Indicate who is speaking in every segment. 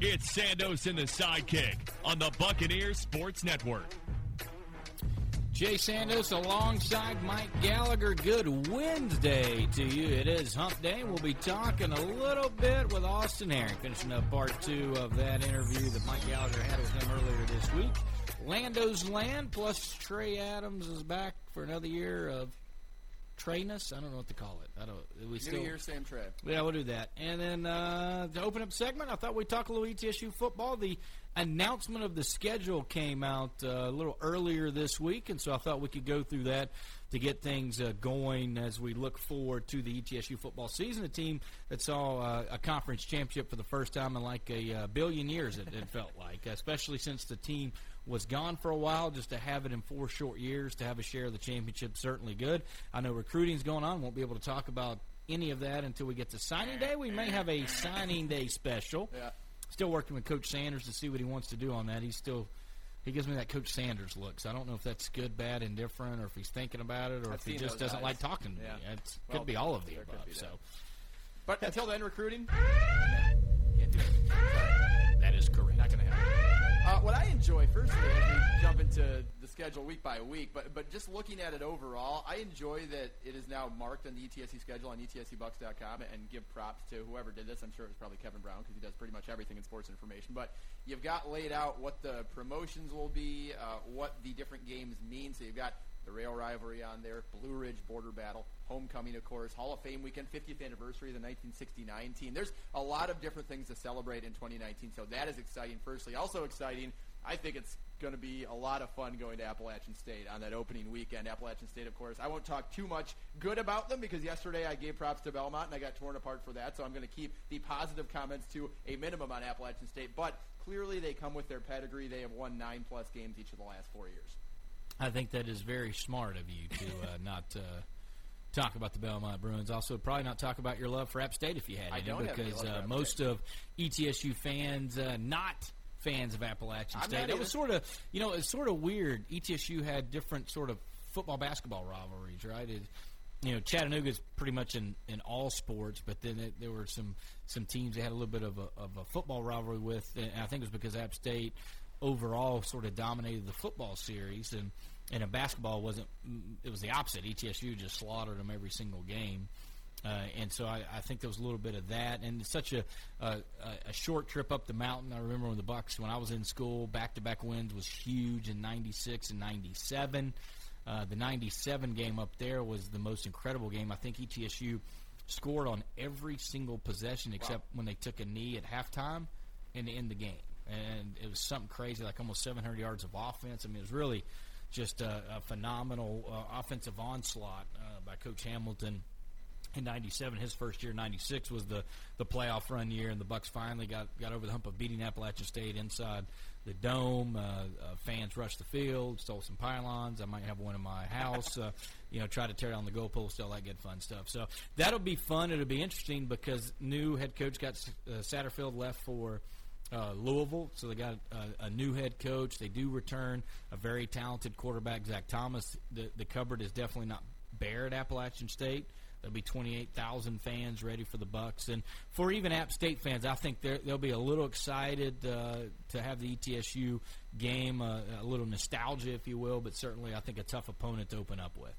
Speaker 1: It's Sandos and the sidekick on the Buccaneers Sports Network.
Speaker 2: Jay Sandos alongside Mike Gallagher. Good Wednesday to you. It is Hump Day. We'll be talking a little bit with Austin Herink, finishing up part two of that interview that Mike Gallagher had with him earlier this week. Lando's Land plus Trey Adams is back for another year of Trayness. I don't know what to call it. I don't. We still
Speaker 3: New year, same Trey.
Speaker 2: yeah, we'll do that. And then uh, to open up segment, I thought we'd talk a little ETSU football. The announcement of the schedule came out uh, a little earlier this week, and so I thought we could go through that to get things uh, going as we look forward to the ETSU football season. A team that saw uh, a conference championship for the first time in like a uh, billion years, it, it felt like, especially since the team was gone for a while. Just to have it in four short years, to have a share of the championship, certainly good. I know recruiting's going on. Won't be able to talk about any of that until we get to signing day. We may have a signing day special.
Speaker 3: Yeah.
Speaker 2: Still working with Coach Sanders to see what he wants to do on that. He's still he gives me that Coach Sanders look. So I don't know if that's good, bad, indifferent, or if he's thinking about it, or
Speaker 3: I've
Speaker 2: if he just doesn't
Speaker 3: eyes.
Speaker 2: like talking to
Speaker 3: Yeah.
Speaker 2: me. It
Speaker 3: Well,
Speaker 2: could be all of the above. So
Speaker 3: But until then, recruiting.
Speaker 2: is correct.
Speaker 3: Not going to happen. Uh, what I enjoy, first firstly, as we jump into the schedule week by week, but but just looking at it overall, I enjoy that it is now marked on the ETSC schedule on E ETSUBucks.com and give props to whoever did this. I'm sure it was probably Kevin Brown because he does pretty much everything in sports information. But you've got laid out what the promotions will be, uh, what the different games mean. So you've got the rail rivalry on there, Blue Ridge border battle, homecoming, of course, Hall of Fame weekend, 50th anniversary of the 1969 team. There's a lot of different things to celebrate in 2019, so that is exciting. Firstly, also exciting. I think it's going to be a lot of fun going to Appalachian State on that opening weekend. Appalachian State, of course. I won't talk too much good about them because yesterday I gave props to Belmont and I got torn apart for that. So I'm going to keep the positive comments to a minimum on Appalachian State. But clearly they come with their pedigree. They have won nine plus games each of the last four years.
Speaker 2: I think that is very smart of you to uh, not uh, talk about the Belmont Bruins. Also, probably not talk about your love for App State if you had
Speaker 3: I
Speaker 2: any,
Speaker 3: don't have any
Speaker 2: because
Speaker 3: love for
Speaker 2: uh,
Speaker 3: App
Speaker 2: most
Speaker 3: State.
Speaker 2: of ETSU fans uh, not fans of Appalachian
Speaker 3: I'm
Speaker 2: State.
Speaker 3: not
Speaker 2: It was sort of you know it's sort of weird. ETSU had different sort of football basketball rivalries, right? It, you know, Chattanooga's pretty much in, in all sports, but then it, there were some some teams they had a little bit of a, of a football rivalry with, and I think it was because App State overall sort of dominated the football series, and and in basketball wasn't. It was the opposite. ETSU just slaughtered them every single game. Uh, and so I, I think there was a little bit of that, and it's such a, a a short trip up the mountain. I remember when the Bucks, when I was in school, back-to-back wins was huge in '96 and '97. Uh, the '97 game up there was the most incredible game. I think ETSU scored on every single possession except when they took a knee at halftime and to end the game. And it was something crazy, like almost 700 yards of offense. I mean, it was really just a, a phenomenal uh, offensive onslaught uh, by Coach Hamilton in '97. His first year, '96, was the the playoff run year, and the Bucks finally got got over the hump of beating Appalachian State inside the dome. Uh, uh, fans rushed the field, stole some pylons. I might have one in my house. Uh, you know, try to tear down the goalpost, all that good fun stuff. So that'll be fun. It'll be interesting because new head coach got uh, Satterfield left for. Uh, Louisville, so they got a, a new head coach. They do return a very talented quarterback, Zach Thomas. The the cupboard is definitely not bare at Appalachian State. There'll be 28,000 fans ready for the Bucks, and for even App State fans, I think they'll be a little excited uh, to have the ETSU game, uh, a little nostalgia, if you will, but certainly I think a tough opponent to open up with.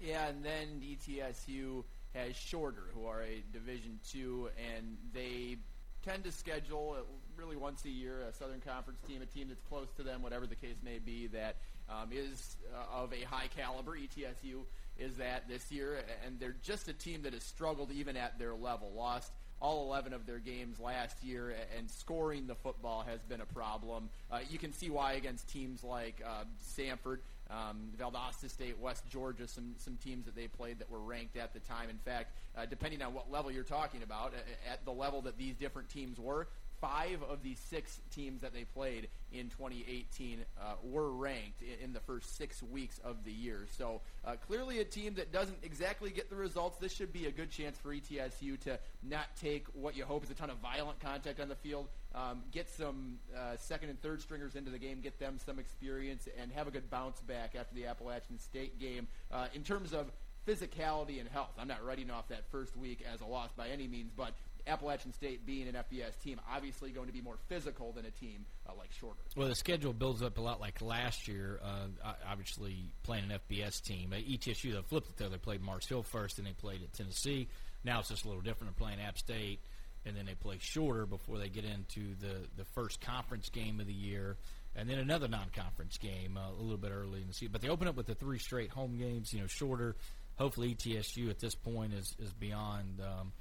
Speaker 3: Yeah, and then ETSU has Shorter, who are a Division two, and they tend to schedule really once a year a Southern Conference team, a team that's close to them, whatever the case may be, that um, is uh, of a high caliber. ETSU is that this year, and they're just a team that has struggled even at their level. Lost all 11 of their games last year, and scoring the football has been a problem. Uh, you can see why against teams like uh, Samford, um, Valdosta State, West Georgia, some some teams that they played that were ranked at the time. In fact, uh, depending on what level you're talking about, at the level that these different teams were, five of the six teams that they played in 2018 uh, were ranked in, in the first six weeks of the year. So uh, clearly, a team that doesn't exactly get the results. This should be a good chance for ETSU to not take what you hope is a ton of violent contact on the field. Um, get some uh, second and third stringers into the game, get them some experience, and have a good bounce back after the Appalachian State game. Uh, in terms of physicality and health, I'm not writing off that first week as a loss by any means, but Appalachian State being an FBS team, obviously going to be more physical than a team uh, like Shorter.
Speaker 2: Well, the schedule builds up a lot like last year. Uh, obviously, playing an FBS team. Uh, ETSU, they flipped it though. They played Mars Hill first, and they played at Tennessee. Now it's just a little different. They're playing App State, and then they play shorter before they get into the the first conference game of the year, and then another non-conference game uh, a little bit early in the season. But they open up with the three straight home games. You know, shorter. Hopefully, ETSU at this point is is beyond. Um,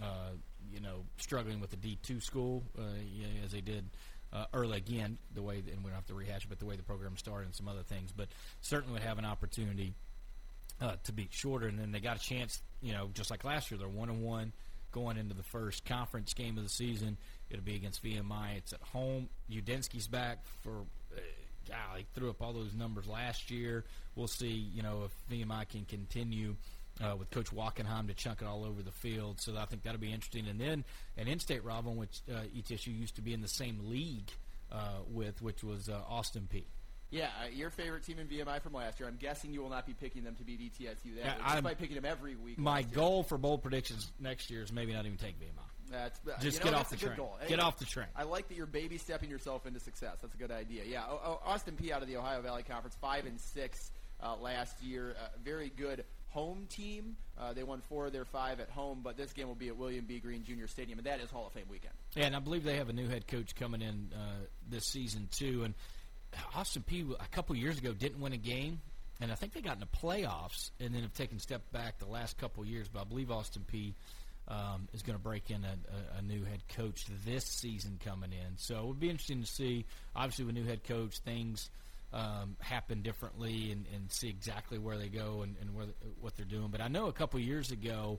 Speaker 2: uh, you know, struggling with the D two school uh, as they did uh, early again, the way and we don't have to rehash it, but the way the program started and some other things, but certainly would have an opportunity uh, to be shorter, and then they got a chance, you know, just like last year, they're one and one going into the first conference game of the season. It'll be against VMI. It's at home. Udinski's back for. Uh, golly, threw up all those numbers last year. We'll see, you know, if VMI can continue uh, with Coach Wachenheim to chunk it all over the field. So I think that'll be interesting. And then an in-state rival, which uh, ETSU used to be in the same league uh, with, which was uh, Austin Peay.
Speaker 3: Yeah, uh, your favorite team in VMI from last year. I'm guessing you will not be picking them to beat ETSU that
Speaker 2: Yeah, I'm-
Speaker 3: despite picking them every week.
Speaker 2: My
Speaker 3: year.
Speaker 2: goal for bold predictions next year is maybe not even take VMI.
Speaker 3: That's,
Speaker 2: Just
Speaker 3: you know,
Speaker 2: get off the train.
Speaker 3: Goal.
Speaker 2: Get off the train.
Speaker 3: I like that you're baby stepping yourself into success. That's a good idea. Yeah, Austin Peay out of the Ohio Valley Conference, five and six uh, last year. Uh, very good home team. Uh, they won four of their five at home, but this game will be at William B. Green Jr. Stadium, and that is Hall of Fame weekend.
Speaker 2: Yeah, and I believe they have a new head coach coming in uh, this season too. And Austin Peay a couple years ago didn't win a game, and I think they got in the playoffs, and then have taken a step back the last couple years. But I believe Austin Peay um, is going to break in a, a, a new head coach this season coming in. So it would be interesting to see. Obviously, with a new head coach, things. Um, happen differently and, and see exactly where they go and, and where, what they're doing. But I know a couple years ago,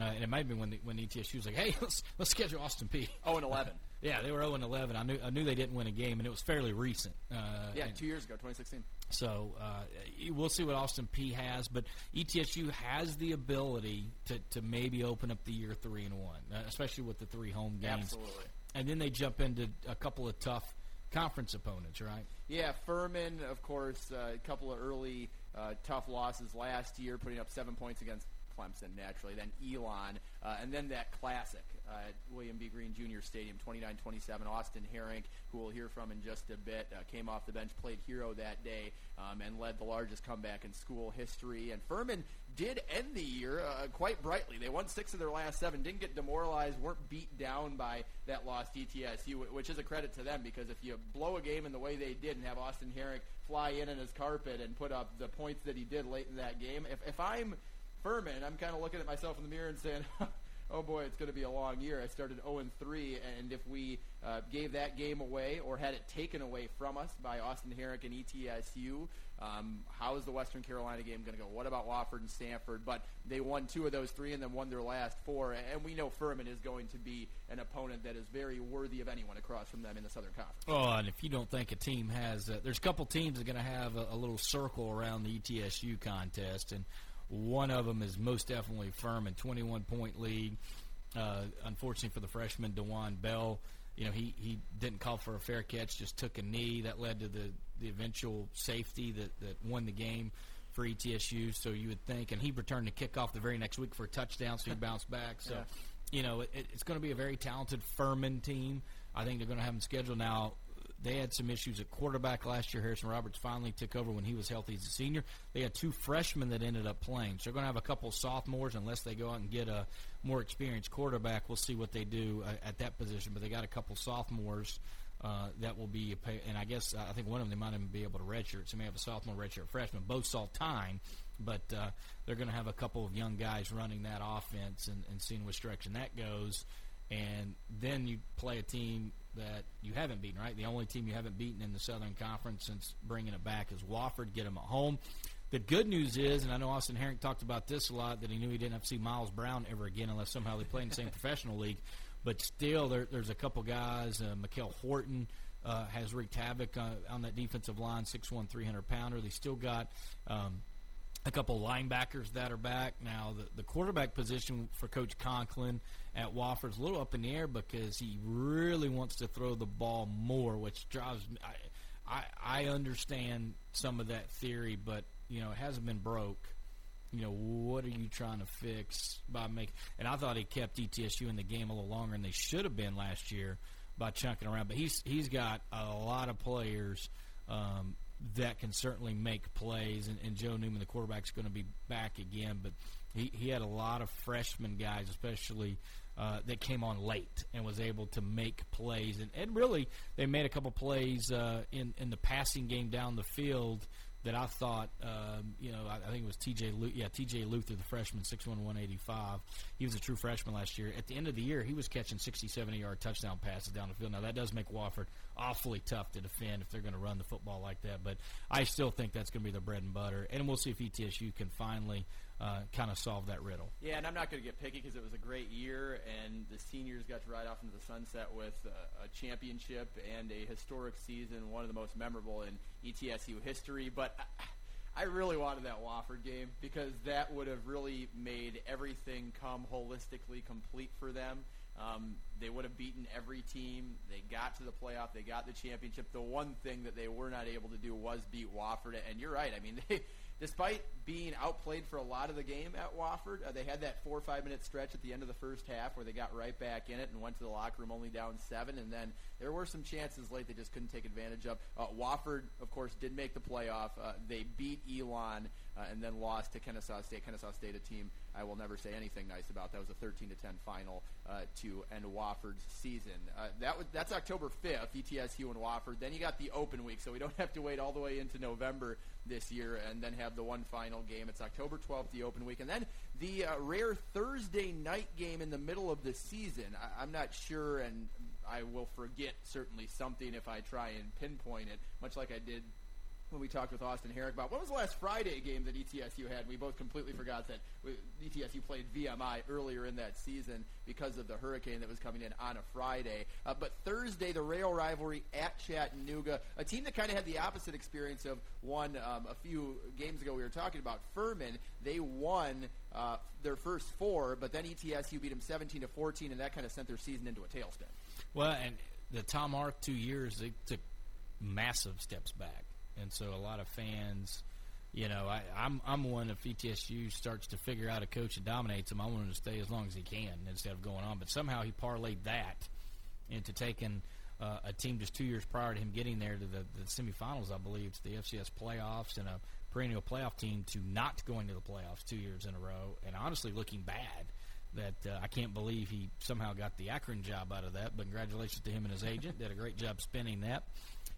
Speaker 2: uh, and it might have been when the, when ETSU was like, "Hey, let's let's schedule Austin Peay."
Speaker 3: Oh, and 11.
Speaker 2: Yeah, they were 0 and 11. I knew I knew they didn't win a game, and it was fairly recent. Uh,
Speaker 3: Yeah, two years ago, 2016.
Speaker 2: so uh, we'll see what Austin Peay has, but ETSU has the ability to, to maybe open up the year three and one, uh, especially with the three home games.
Speaker 3: Absolutely.
Speaker 2: And then they jump into a couple of tough conference opponents, right?
Speaker 3: Yeah, Furman, of course, uh, a couple of early uh, tough losses last year, putting up seven points against Clemson, naturally. Then Elon, uh, and then that classic uh, at William B. Green Jr. Stadium, 29-27. Austin Herink, who we'll hear from in just a bit, uh, came off the bench, played hero that day, um, and led the largest comeback in school history. And Furman did end the year uh, quite brightly. They won six of their last seven, didn't get demoralized, weren't beat down by that lost ETSU, wh- which is a credit to them because if you blow a game in the way they did and have Austin Herink fly in on his carpet and put up the points that he did late in that game, if, if I'm Furman, I'm kind of looking at myself in the mirror and saying, oh boy, it's going to be a long year. I started 0 3, and if we uh, gave that game away or had it taken away from us by Austin Herink and ETSU, um, how is the Western Carolina game going to go? What about Wofford and Samford? But they won two of those three and then won their last four, and we know Furman is going to be an opponent that is very worthy of anyone across from them in the Southern Conference.
Speaker 2: Oh, and if you don't think a team has, uh, there's a couple teams that are going to have a, a little circle around the ETSU contest, and one of them is most definitely firm Furman, 21 point lead. Uh, unfortunately for the freshman Dewan Bell, you know he he didn't call for a fair catch, just took a knee that led to the the eventual safety that that won the game for ETSU. So you would think, and he returned the kickoff the very next week for a touchdown, so he bounced back. So.
Speaker 3: Yeah.
Speaker 2: You know, it, it's going to be a very talented Furman team. I think they're going to have them scheduled now. They had some issues at quarterback last year. Harrison Roberts finally took over when he was healthy as a senior. They had two freshmen that ended up playing. So they're going to have a couple sophomores unless they go out and get a more experienced quarterback. We'll see what they do uh, at that position. But they got a couple sophomores uh, that will be, pay, and I guess uh, I think one of them they might even be able to redshirt. So they may have a sophomore redshirt freshman. Both saw time, but uh, they're going to have a couple of young guys running that offense and, and seeing which direction that goes. And then you play a team that you haven't beaten, right? The only team you haven't beaten in the Southern Conference since bringing it back is Wofford. Get them at home. The good news is, and I know Austin Herink talked about this a lot, that he knew he didn't have to see Miles Brown ever again unless somehow they play in the same professional league. But still, there, there's a couple guys. Uh, Horton uh, has wreaked havoc on, on that defensive line, 6'1", 300 pounder. They still got um, a couple linebackers that are back. Now, the, the quarterback position for Coach Conklin at Wofford's a little up in the air because he really wants to throw the ball more, which drives me. I, I, I understand some of that theory, but, you know, it hasn't been broke. You know, what are you trying to fix by making? And I thought he kept ETSU in the game a little longer than they should have been last year by chunking around. But he's he's got a lot of players um, that can certainly make plays. And, and Joe Newman, the quarterback, is going to be back again. But he, he had a lot of freshman guys, especially uh, that came on late and was able to make plays. And, and really, they made a couple plays uh, in, in the passing game down the field that I thought, um, you know, I, I think it was T.J. Lu- yeah, T.J. Luther, the freshman, six one one eighty five. He was a true freshman last year. At the end of the year, he was catching 60, 70 yard touchdown passes down the field. Now that does make Wofford awfully tough to defend if they're going to run the football like that. But I still think that's going to be their bread and butter, and we'll see if ETSU can finally uh, kind of solve that riddle.
Speaker 3: Yeah, and I'm not going to get picky because it was a great year, and the seniors got to ride off into the sunset with a, a championship and a historic season, one of the most memorable in ETSU history. But I, I really wanted that Wofford game because that would have really made everything come holistically complete for them. Um, they would have beaten every team. They got to the playoff. They got the championship. The one thing that they were not able to do was beat Wofford. And you're right. I mean, they despite being outplayed for a lot of the game at Wofford, uh, they had that four or five minute stretch at the end of the first half where they got right back in it and went to the locker room only down seven. And then there were some chances late they just couldn't take advantage of. Uh, Wofford, of course, did make the playoff. Uh, they beat Elon uh, and then lost to Kennesaw State. Kennesaw State, a team I will never say anything nice about. That was a 13 to 10 final uh, to end Wofford's season. Uh, that was that's October 5th, ETSU and Wofford. Then you got the open week, so we don't have to wait all the way into November this year and then have the one final game. It's October 12th, the open week, and then the uh, rare Thursday night game in the middle of the season. I, I'm not sure, and I will forget certainly something if I try and pinpoint it, much like I did when we talked with Austin Herink about what was the last Friday game that ETSU had. We both completely forgot that ETSU played VMI earlier in that season because of the hurricane that was coming in on a Friday. Uh, but Thursday, the rail rivalry at Chattanooga, a team that kind of had the opposite experience of one um, a few games ago. We were talking about Furman. They won uh, their first four, but then ETSU beat them 17 to 14, and that kind of sent their season into a tailspin.
Speaker 2: Well, and the Tom Arth two years, they took massive steps back and so a lot of fans, you know, I, I'm I'm one if ETSU starts to figure out a coach and dominates him, I want him to stay as long as he can instead of going on. But somehow he parlayed that into taking uh, a team just two years prior to him getting there to the, the semifinals, I believe, to the FCS playoffs and a perennial playoff team to not going to the playoffs two years in a row, and honestly looking bad. That uh, I can't believe he somehow got the Akron job out of that. But congratulations to him and his agent. Did a great job spinning that.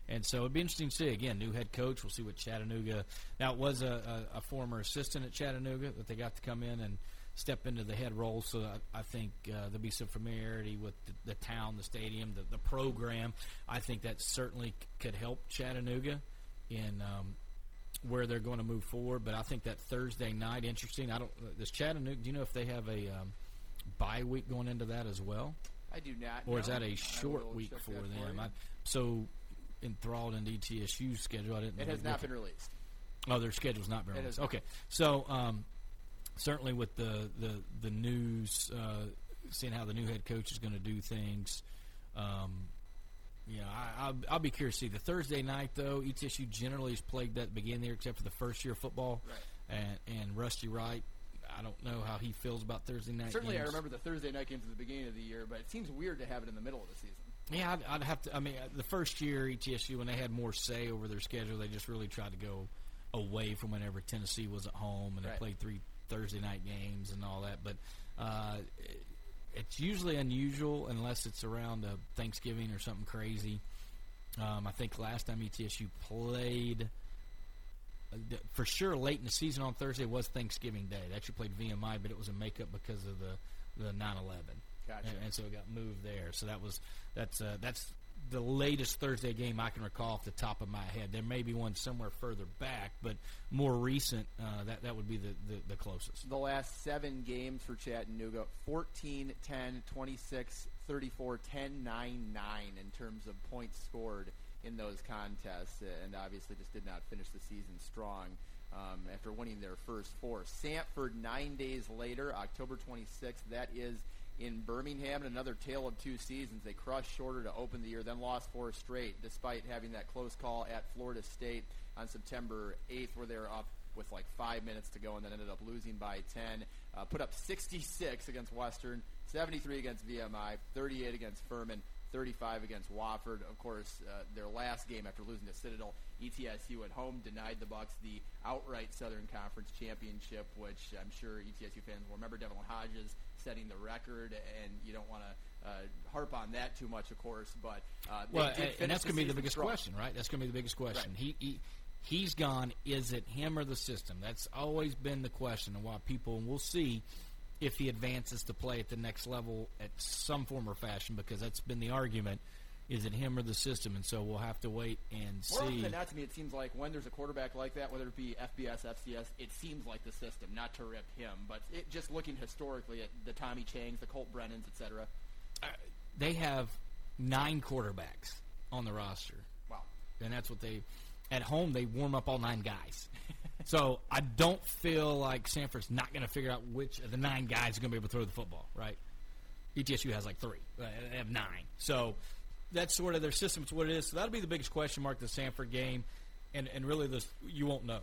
Speaker 2: And so it'd be interesting to see again, new head coach. We'll see what Chattanooga. Now it was a, a, a former assistant at Chattanooga that they got to come in and step into the head role. So I, I think uh, there'll be some familiarity with the, the town, the stadium, the, the program. I think that certainly c- could help Chattanooga in um, where they're going to move forward. But I think that Thursday night, interesting. I don't. Does Chattanooga? Do you know if they have a um, bye week going into that as well?
Speaker 3: I do not.
Speaker 2: Or
Speaker 3: know.
Speaker 2: is that a short week for them?
Speaker 3: For
Speaker 2: I, so enthralled in ETSU's schedule. I didn't.
Speaker 3: It has not been released.
Speaker 2: Oh, their schedule's not been
Speaker 3: It
Speaker 2: released. Okay, so um, certainly with the the the news, uh, seeing how the new head coach is going to do things. Um, you know, I, I'll, I'll be curious to see. The Thursday night, though, ETSU generally has played that beginning there, except for the first year of football.
Speaker 3: Right.
Speaker 2: And, and Rusty Wright, I don't know how he feels about Thursday night.
Speaker 3: Certainly, I remember the Thursday night games at the beginning of the year, but it seems weird to have it in the middle of the season.
Speaker 2: Yeah, I'd, I'd have to. I mean, the first year ETSU when they had more say over their schedule, they just really tried to go away from whenever Tennessee was at home, and
Speaker 3: Right.
Speaker 2: they played three Thursday night games and all that. But uh, it- it's usually unusual unless it's around a Thanksgiving or something crazy. Um, I think last time ETSU played. uh, For sure, late in the season on Thursday was Thanksgiving Day. They actually played VMI, but it was a makeup because of the the 9/11
Speaker 3: Gotcha.
Speaker 2: and, and so it got moved there. So that was that's uh, that's the latest Thursday game I can recall off the top of my head. There may be one somewhere further back, but more recent. Uh, that that would be the, the, the closest.
Speaker 3: The last seven games for Chattanooga 14, 10, 26, 34, 10, 9, 9 in terms of points scored in those contests, and obviously just did not finish the season strong um, after winning their first four. Samford, nine days later, October 26th, that is in Birmingham, another tale of two seasons. They crushed Shorter to open the year, then lost four straight, despite having that close call at Florida State on September 8th, where they were up with like five minutes to go, and then ended up losing by 10. Uh, put up 66 against Western, 73 against VMI, 38 against Furman, 35 against Wofford. Of course, uh, their last game after losing to Citadel, ETSU at home denied the Bucks the outright Southern Conference championship, which I'm sure ETSU fans will remember. Devlin Hodges setting the record, and you don't want to uh, harp on that too much, of course. But uh,
Speaker 2: Well, and, that's going to be the biggest
Speaker 3: strong.
Speaker 2: question, right? That's going to be the biggest question.
Speaker 3: Right.
Speaker 2: He, he he's gone. Is it him or the system? That's always been the question, and why people. And we'll see if he advances to play at the next level at some form or fashion, because that's been the argument. Is it him or the system? And so we'll have to wait and
Speaker 3: More often
Speaker 2: see.
Speaker 3: than not, to me, it seems like when there's a quarterback like that, whether it be FBS, FCS, it seems like the system. Not to rip him, but it, just looking historically at the Timmy Changs, the Colt Brennans, et etc.
Speaker 2: They have nine quarterbacks on the roster.
Speaker 3: Wow.
Speaker 2: and that's what they at home they warm up all nine guys. so I don't feel like Samford's not going to figure out which of the nine guys are going to be able to throw the football. Right? ETSU has like three. Uh, They have nine. So that's sort of their system. It's what it is. So that'll be the biggest question mark the Samford game, and and really this you won't know.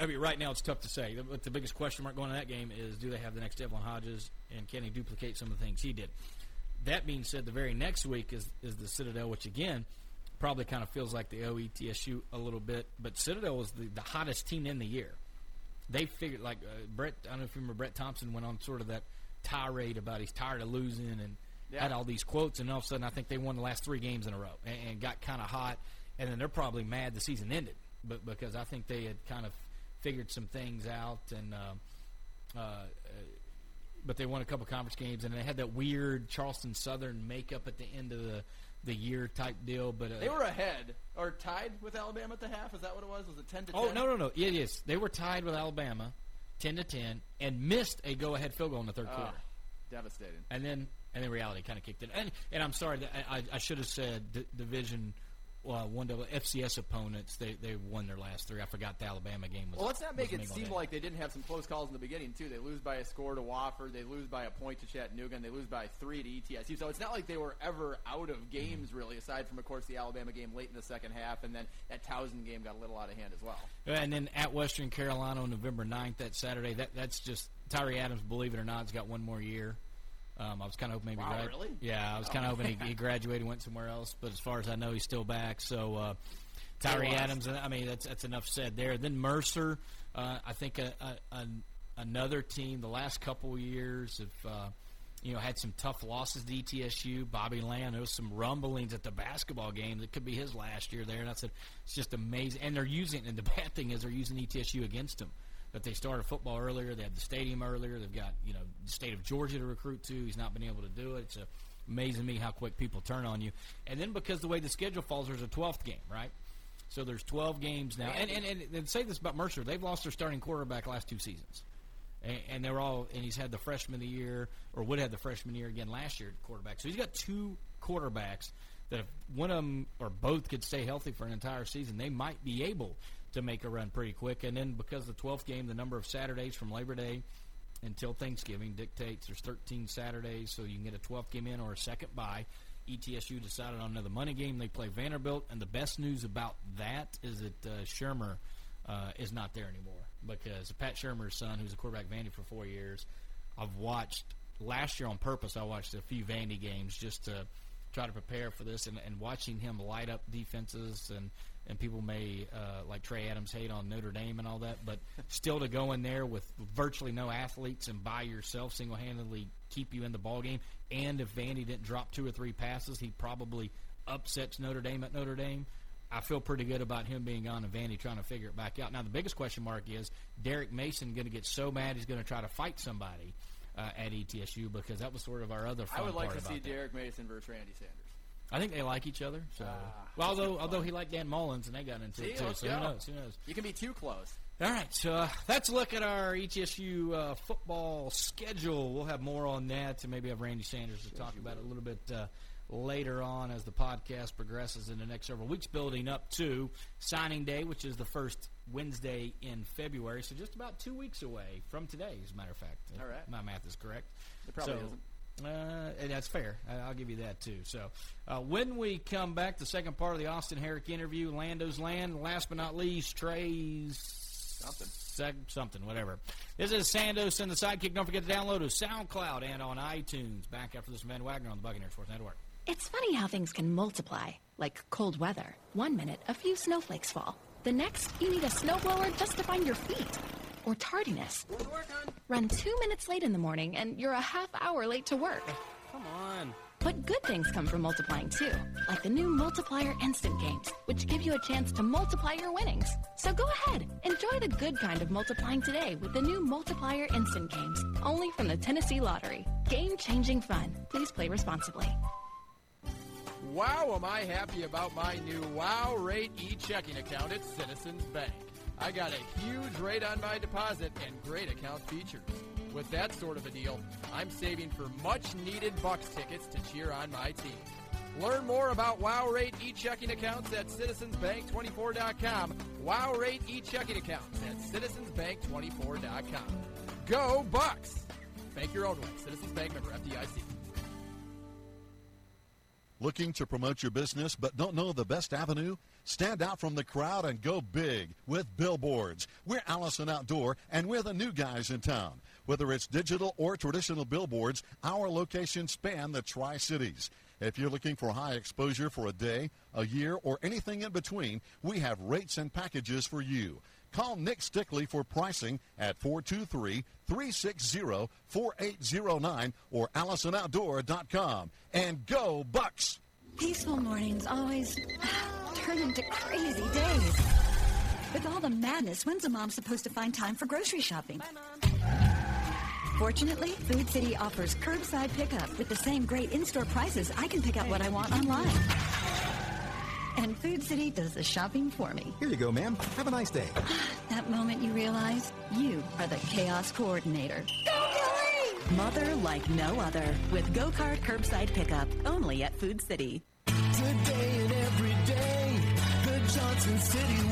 Speaker 2: I mean, right now it's tough to say. But the biggest question mark going in that game is do they have the next Devlin Hodges and can he duplicate some of the things he did? That being said, the very next week is is the Citadel, which again probably kind of feels like the OETSU a little bit. But Citadel was the, the hottest team in the year. They figured like uh, Brent. I don't know if you remember Brent Thompson went on sort of that tirade about he's tired of losing and
Speaker 3: Yeah.
Speaker 2: had all these quotes, and all of a sudden I think they won the last three games in a row and, and got kind of hot. And then they're probably mad the season ended, but because I think they had kind of figured some things out and. Um, uh, uh, but they won a couple conference games, and they had that weird Charleston Southern makeup at the end of the the year type deal. But uh,
Speaker 3: They were ahead or tied with Alabama at the half. Is that what it was? Was it ten to
Speaker 2: oh
Speaker 3: 10?
Speaker 2: no no no it is they were tied with Alabama, ten to ten, and missed a go ahead field goal in the third
Speaker 3: Ah,
Speaker 2: quarter,
Speaker 3: devastating.
Speaker 2: and then and then reality kind of kicked in. And and I'm sorry, that I, I, should have said d- division. Uh, one double FCS opponents. They they won their last three. I forgot the Alabama game was.
Speaker 3: Well, let's not make it seem
Speaker 2: Day.
Speaker 3: like they didn't have some close calls in the beginning too. They lose by a score to Wofford, they lose by a point to Chattanooga, and they lose by three to ETSU. So it's not like they were ever out of games really, aside from of course the Alabama game late in the second half, and then that Towson game got a little out of hand as well.
Speaker 2: And then at Western Carolina on November 9th, that Saturday, that that's just Tyrie Adams. Believe it or not, has got one more year. Um, I was kind of hoping maybe.
Speaker 3: Wow,
Speaker 2: grad-
Speaker 3: really?
Speaker 2: Yeah, I was
Speaker 3: Oh,
Speaker 2: kind of hoping he, he graduated, and went somewhere else. But as far as I know, he's still back. So uh,
Speaker 3: Tyrie.
Speaker 2: Adams. I mean, that's that's enough said there. Then Mercer. Uh, I think a, a, a, another team. The last couple years have. Uh, you know, had some tough losses to ETSU. Bobby Lamb, there was some rumblings at the basketball game that could be his last year there. And I said, it's just amazing. And they're using, and the bad thing is they're using ETSU against them. That they started football earlier, they had the stadium earlier. They've got you know the state of Georgia to recruit to. He's not been able to do it. It's amazing me how quick people turn on you. And then because the way the schedule falls, there's a 12th game, right? So there's 12 games now. And, and, and, and say this about Mercer, they've lost their starting quarterback last two seasons and, and they're all and he's had the freshman of the year or would have the freshman year again last year quarterback. So he's got two quarterbacks that if one of them or both could stay healthy for an entire season, they might be able to make a run pretty quick. And then because the 12th game, the number of Saturdays from Labor Day until Thanksgiving dictates there's 13 Saturdays, so you can get a 12th game in or a second bye. ETSU decided on another money game. They play Vanderbilt, and the best news about that is that uh, Shurmur uh, is not there anymore because Pat Shurmur's son, who's a quarterback Vandy for four years, I've watched last year on purpose. I watched a few Vandy games just to try to prepare for this, and, and watching him light up defenses and and people may uh, like Trey Adams hate on Notre Dame and all that, but still to go in there with virtually no athletes and by yourself single handedly keep you in the ball game. And if Vandy didn't drop two or three passes, he probably upsets Notre Dame at Notre Dame. I feel pretty good about him being on and Vandy trying to figure it back out. Now the biggest question mark is Derek Mason going to get so mad he's going to try to fight somebody uh, at ETSU because that was sort of our other.
Speaker 3: I would like to see
Speaker 2: that.
Speaker 3: Derek Mason versus Randy Sanders.
Speaker 2: I think they like each other. So,
Speaker 3: Ah,
Speaker 2: well, although although he liked Dan Mullins and they got into
Speaker 3: See,
Speaker 2: it too.
Speaker 3: let's
Speaker 2: So
Speaker 3: go.
Speaker 2: who knows? Who knows?
Speaker 3: You can be too close.
Speaker 2: All right, so uh, let's look at our ETSU uh, football schedule. We'll have more on that, and maybe have Randy Sanders to talk about it a little bit uh, later on as the podcast progresses in the next several weeks, building up to signing day, which is the first Wednesday in February. So just about two weeks away from today, as a matter of fact. if
Speaker 3: All right.
Speaker 2: my math is correct.
Speaker 3: It probably
Speaker 2: so,
Speaker 3: isn't.
Speaker 2: Uh, and that's fair. I- I'll give you that too. So, uh, when we come back, the second part of the Austin Herink interview, Lando's Land. Last but not least, Trey's
Speaker 3: Something.
Speaker 2: seg- something, whatever. This is Sandos and the Sidekick. Don't forget to download us SoundCloud and on iTunes. Back after this, Van Wagner on the Buccaneer Sports Network.
Speaker 4: It's funny how things can multiply, like cold weather. One minute, a few snowflakes fall. The next, you need a snowblower just to find your feet. Or tardiness. Run two minutes late in the morning and you're a half hour late to work.
Speaker 2: Come on.
Speaker 4: But good things come from multiplying too, like the new Multiplier Instant Games, which give you a chance to multiply your winnings. So go ahead, enjoy the good kind of multiplying today with the new Multiplier Instant Games, only from the Tennessee Lottery. Game changing fun. Please play responsibly.
Speaker 3: Wow, am I happy about my new Wow Rate e-checking account at Citizens Bank. I got a huge rate on my deposit and great account features. With that sort of a deal, I'm saving for much needed Bucks tickets to cheer on my team. Learn more about Wow Rate e-checking accounts at citizensbank24.com. Wow Rate e-checking accounts at citizensbank24.com. Go Bucks! Bank your own way. Citizens Bank member FDIC.
Speaker 5: Looking to promote your business but don't know the best avenue? Stand out from the crowd and go big with billboards. We're Allison Outdoor and we're the new guys in town. Whether it's digital or traditional billboards, our locations span the Tri Cities. If you're looking for high exposure for a day, a year, or anything in between, we have rates and packages for you. Call Nick Stickley for pricing at 423-360-4809 or AllisonOutdoor.com. And go Bucks!
Speaker 6: Peaceful mornings always turn into crazy days. With all the madness, when's a mom supposed to find time for grocery shopping? Fortunately, Food City offers curbside pickup with the same great in-store prices. I can pick up what I want online. And Food City does the shopping for me.
Speaker 7: Here you go, ma'am. Have a nice day.
Speaker 6: That moment you realize you are the chaos coordinator.
Speaker 8: Mother like no other with Go Kart Curbside Pickup only at Food City.
Speaker 9: Today and every day, the Johnson City.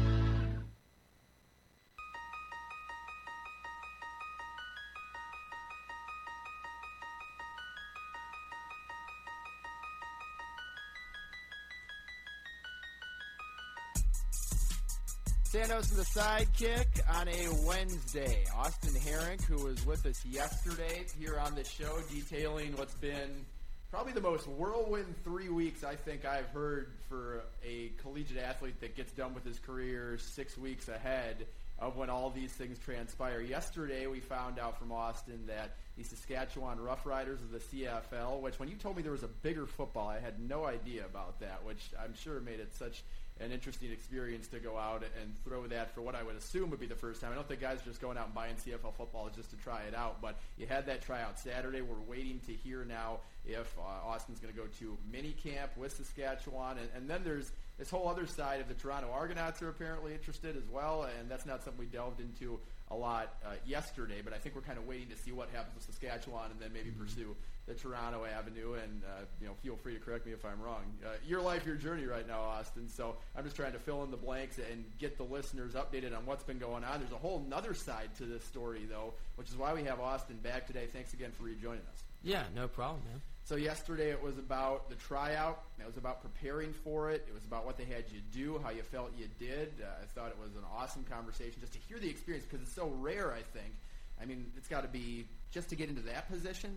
Speaker 3: Sandos and the Sidekick on a Wednesday. Austin Herink, who was with us yesterday here on the show, detailing what's been probably the most whirlwind three weeks I think I've heard for a collegiate athlete that gets done with his career six weeks ahead of when all these things transpire. Yesterday, we found out from Austin that the Saskatchewan Roughriders of the CFL, which when you told me there was a bigger football, I had no idea about that, which I'm sure made it such an interesting experience to go out and throw that for what I would assume would be the first time. I don't think guys are just going out and buying CFL football just to try it out, but you had that tryout Saturday. We're waiting to hear now if uh, Austin's going to go to mini camp with Saskatchewan, and, and then there's this whole other side of the Toronto Argonauts are apparently interested as well, and that's not something we delved into a lot uh, yesterday, but I think we're kind of waiting to see what happens with Saskatchewan and then maybe
Speaker 2: Mm-hmm.
Speaker 3: pursue the Toronto Avenue. And uh, you know, feel free to correct me if I'm wrong. Uh, your life, your journey right now, Austin. So I'm just trying to fill in the blanks and get the listeners updated on what's been going on. There's a whole other side to this story, though, which is why we have Austin back today. Thanks again for rejoining us.
Speaker 7: Yeah, no problem, man.
Speaker 3: So yesterday it was about the tryout. It was about preparing for it. It was about what they had you do, how you felt you did. Uh, I thought it was an awesome conversation just to hear the experience because it's so rare. I think. I mean, it's got to be just to get into that position.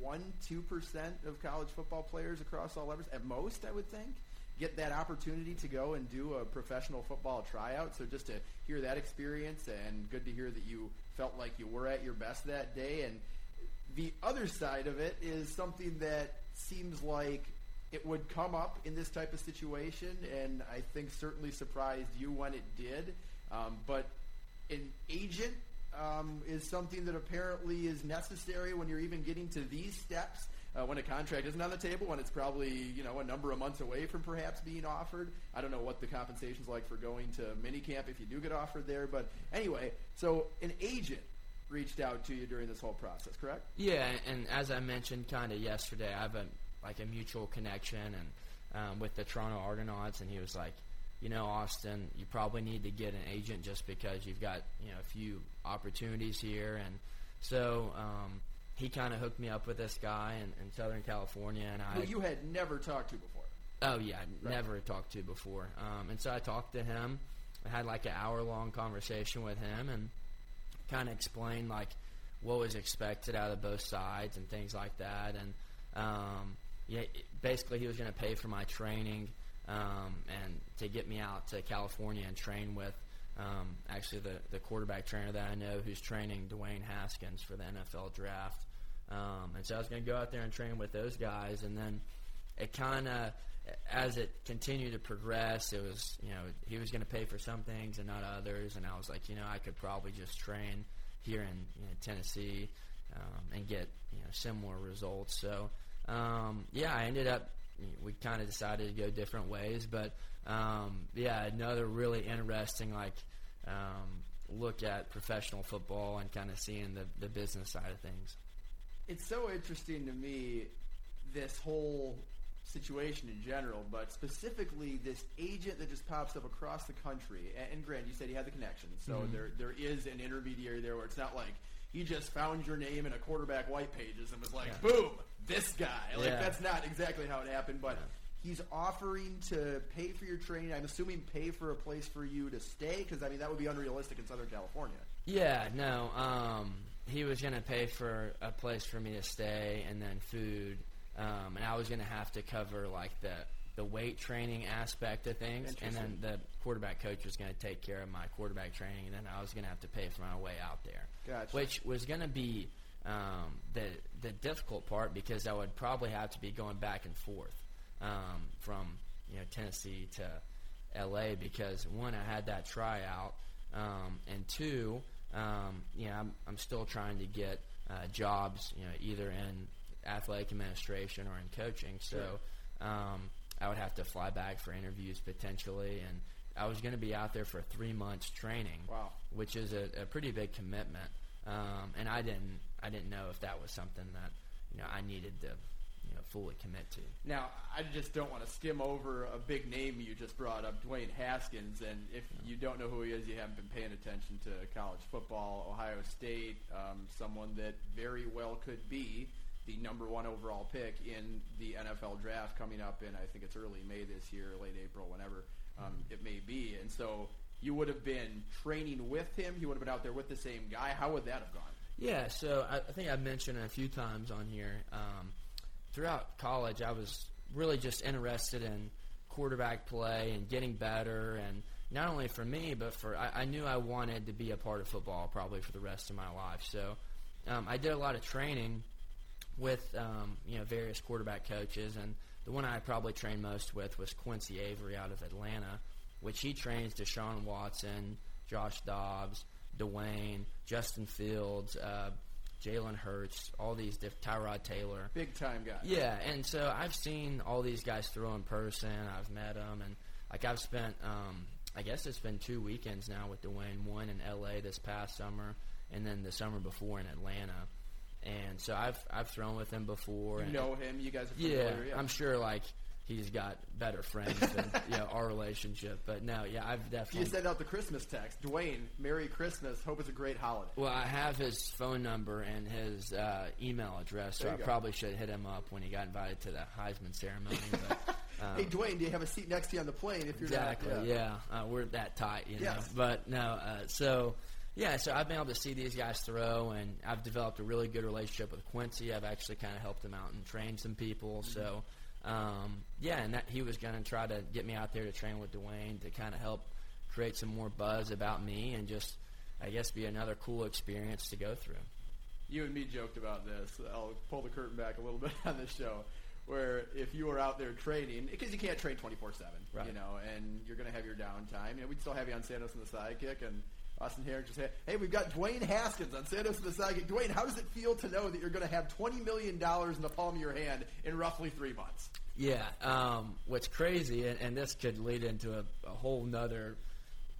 Speaker 3: One, two percent of college football players across all levels, at most, I would think, get that opportunity to go and do a professional football tryout. So just to hear that experience, and good to hear that you felt like you were at your best that day, and the other side of it is something that seems like it would come up in this type of situation, and I think certainly surprised you when it did. Um, but an agent um, is something that apparently is necessary when you're even getting to these steps. Uh, when a contract isn't on the table, when it's probably you know a number of months away from perhaps being offered. I don't know what the compensation's like for going to minicamp if you do get offered there, but anyway, so an agent reached out to you during this whole process, correct?
Speaker 7: Yeah, and as I mentioned kind of yesterday, I have a like a mutual connection and um, with the Toronto Argonauts, and he was like, you know, Austin, you probably need to get an agent just because you've got you know a few opportunities here, and so um, he kind of hooked me up with this guy in, in Southern California, and I
Speaker 3: Who you had never talked to before.
Speaker 7: Oh yeah,
Speaker 3: Right.
Speaker 7: never talked to before. Um, and so I talked to him. I had like an hour long conversation with him and kind of explain like what was expected out of both sides and things like that. And um, yeah, basically he was going to pay for my training um, and to get me out to California and train with um, actually the the quarterback trainer that I know who's training Dwayne Haskins for the NFL draft. Um, and so I was going to go out there and train with those guys, and then it kind of as it continued to progress, it was you know he was going to pay for some things and not others, and I was like, you know, I could probably just train here in you know, Tennessee um, and get you know similar results. So um, yeah, I ended up we kind of decided to go different ways, but um, yeah, another really interesting like um, look at professional football and kind of seeing the the business side of things.
Speaker 3: It's so interesting to me this whole situation in general, but specifically this agent that just pops up across the country. And, and Grant, you said he had the connection, so
Speaker 7: Mhm.
Speaker 3: there there is an intermediary there where it's not like he just found your name in a quarterback white pages and was like,
Speaker 7: Yeah.
Speaker 3: boom, this guy. Like
Speaker 7: Yeah.
Speaker 3: that's not exactly how it happened, but. He's offering to pay for your training. I'm assuming pay for a place for you to stay because I mean that would be unrealistic in Southern California.
Speaker 7: Yeah, no. Um, he was going to pay for a place for me to stay and then food, um, and I was going to have to cover like the the weight training aspect of things, and then the quarterback coach was going to take care of my quarterback training, and then I was going to have to pay for my way out there,
Speaker 3: Gotcha.
Speaker 7: which was going to be um, the the difficult part because I would probably have to be going back and forth um, from you know Tennessee to L.A. because one, I had that tryout, um, and two, um, you know, I'm, I'm still trying to get uh, jobs, you know, either in athletic administration or in coaching. So um, I would have to fly back for interviews potentially, and I was going to be out there for three months training,
Speaker 3: Wow.
Speaker 7: which is a, a pretty big commitment. Um, and I didn't, I didn't know if that was something that you know I needed to, you know, fully commit to.
Speaker 3: Now, I just don't want to skim over a big name you just brought up, Dwayne Haskins. And if you don't know who he is, you haven't been paying attention to college football. Ohio State, um, someone that very well could be the number one overall pick in the NFL draft coming up in, I think it's early May this year, late April, whenever um, it may be. And so you would have been training with him. He would have been out there with the same guy. How would that have gone?
Speaker 7: Yeah, so I, I think I've mentioned it a few times on here. Um, throughout college, I was really just interested in quarterback play and getting better, and not only for me, but for I, I knew I wanted to be a part of football probably for the rest of my life. So um, I did a lot of training with um, you know various quarterback coaches, and the one I probably trained most with was Quincy Avery out of Atlanta, which he trains Deshaun Watson, Josh Dobbs, Dwayne, Justin Fields, uh, Jalen Hurts, all these diff- Tyrod Taylor.
Speaker 3: Big time guys.
Speaker 7: Yeah, and so I've seen all these guys throw in person. I've met them, and like I've spent, um, I guess it's been two weekends now with Dwayne. One in L.A. this past summer, and then the summer before in Atlanta. And so I've I've thrown with him before.
Speaker 3: You
Speaker 7: and
Speaker 3: know him. You guys are
Speaker 7: yeah,
Speaker 3: familiar. Yeah,
Speaker 7: I'm sure like he's got better friends than you know our relationship. But no, yeah, I've
Speaker 3: If you
Speaker 7: definitely.
Speaker 3: send out the Christmas text, Dwayne, Merry Christmas. Hope it's a great holiday.
Speaker 7: Well, I have his phone number and his uh, email address, so I
Speaker 3: go.
Speaker 7: probably should hit him up when he got invited to the Heisman ceremony. But, um,
Speaker 3: hey, Dwayne, do you have a seat next to you on the plane? If you're
Speaker 7: exactly,
Speaker 3: not,
Speaker 7: yeah, Uh, we're that tight, you know.
Speaker 3: Yes.
Speaker 7: But no, uh, so yeah, so I've been able to see these guys throw, and I've developed a really good relationship with Quincy. I've actually kind of helped him out and trained some people. So um, yeah, and that he was going to try to get me out there to train with Dwayne to kind of help create some more buzz about me and just I guess be another cool experience to go through.
Speaker 3: You and me joked about this. I'll pull the curtain back a little bit on this show, where if you were out there training, because you can't train twenty four seven, you know, and you're going to have your downtime. You know, we'd still have you on Santos and the Sidekick, and Austin Herink just said, "Hey, we've got Dwayne Haskins on Santos and the Sidekick. Dwayne, how does it feel to know that you're going to have twenty million dollars in the palm of your hand in roughly three months?"
Speaker 7: Yeah, um, what's crazy, and, and this could lead into a, a whole nother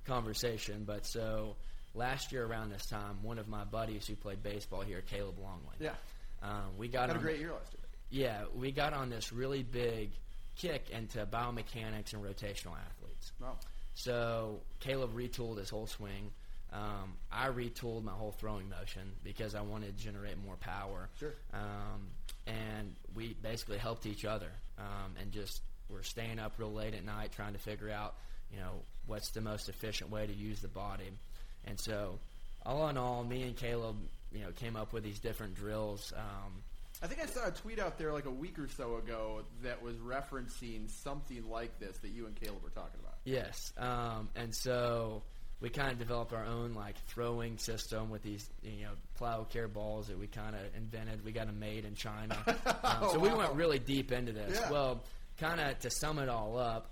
Speaker 7: conversation, but so last year around this time, one of my buddies who played baseball here, Caleb Longley,
Speaker 3: Yeah,
Speaker 7: um, we got
Speaker 3: had a
Speaker 7: on
Speaker 3: great year last year.
Speaker 7: Yeah, we got on this really big kick into biomechanics and rotational athletes.
Speaker 3: Wow.
Speaker 7: So Caleb retooled his whole swing. Um, I retooled my whole throwing motion because I wanted to generate more power.
Speaker 3: Sure.
Speaker 7: Um, and we basically helped each other um, and just we're staying up real late at night trying to figure out, you know, what's the most efficient way to use the body. And so, all in all, me and Caleb, you know, came up with these different drills. Um,
Speaker 3: I think I saw a tweet out there like a week or so ago that was referencing something like this that you and Caleb were talking about.
Speaker 7: Yes, um, and so we kind of developed our own like throwing system with these you know PlyoCare balls that we kind of invented. We got them made in China, um, so we
Speaker 3: Wow.
Speaker 7: went really deep into this.
Speaker 3: Yeah.
Speaker 7: Well, kind of to sum it all up,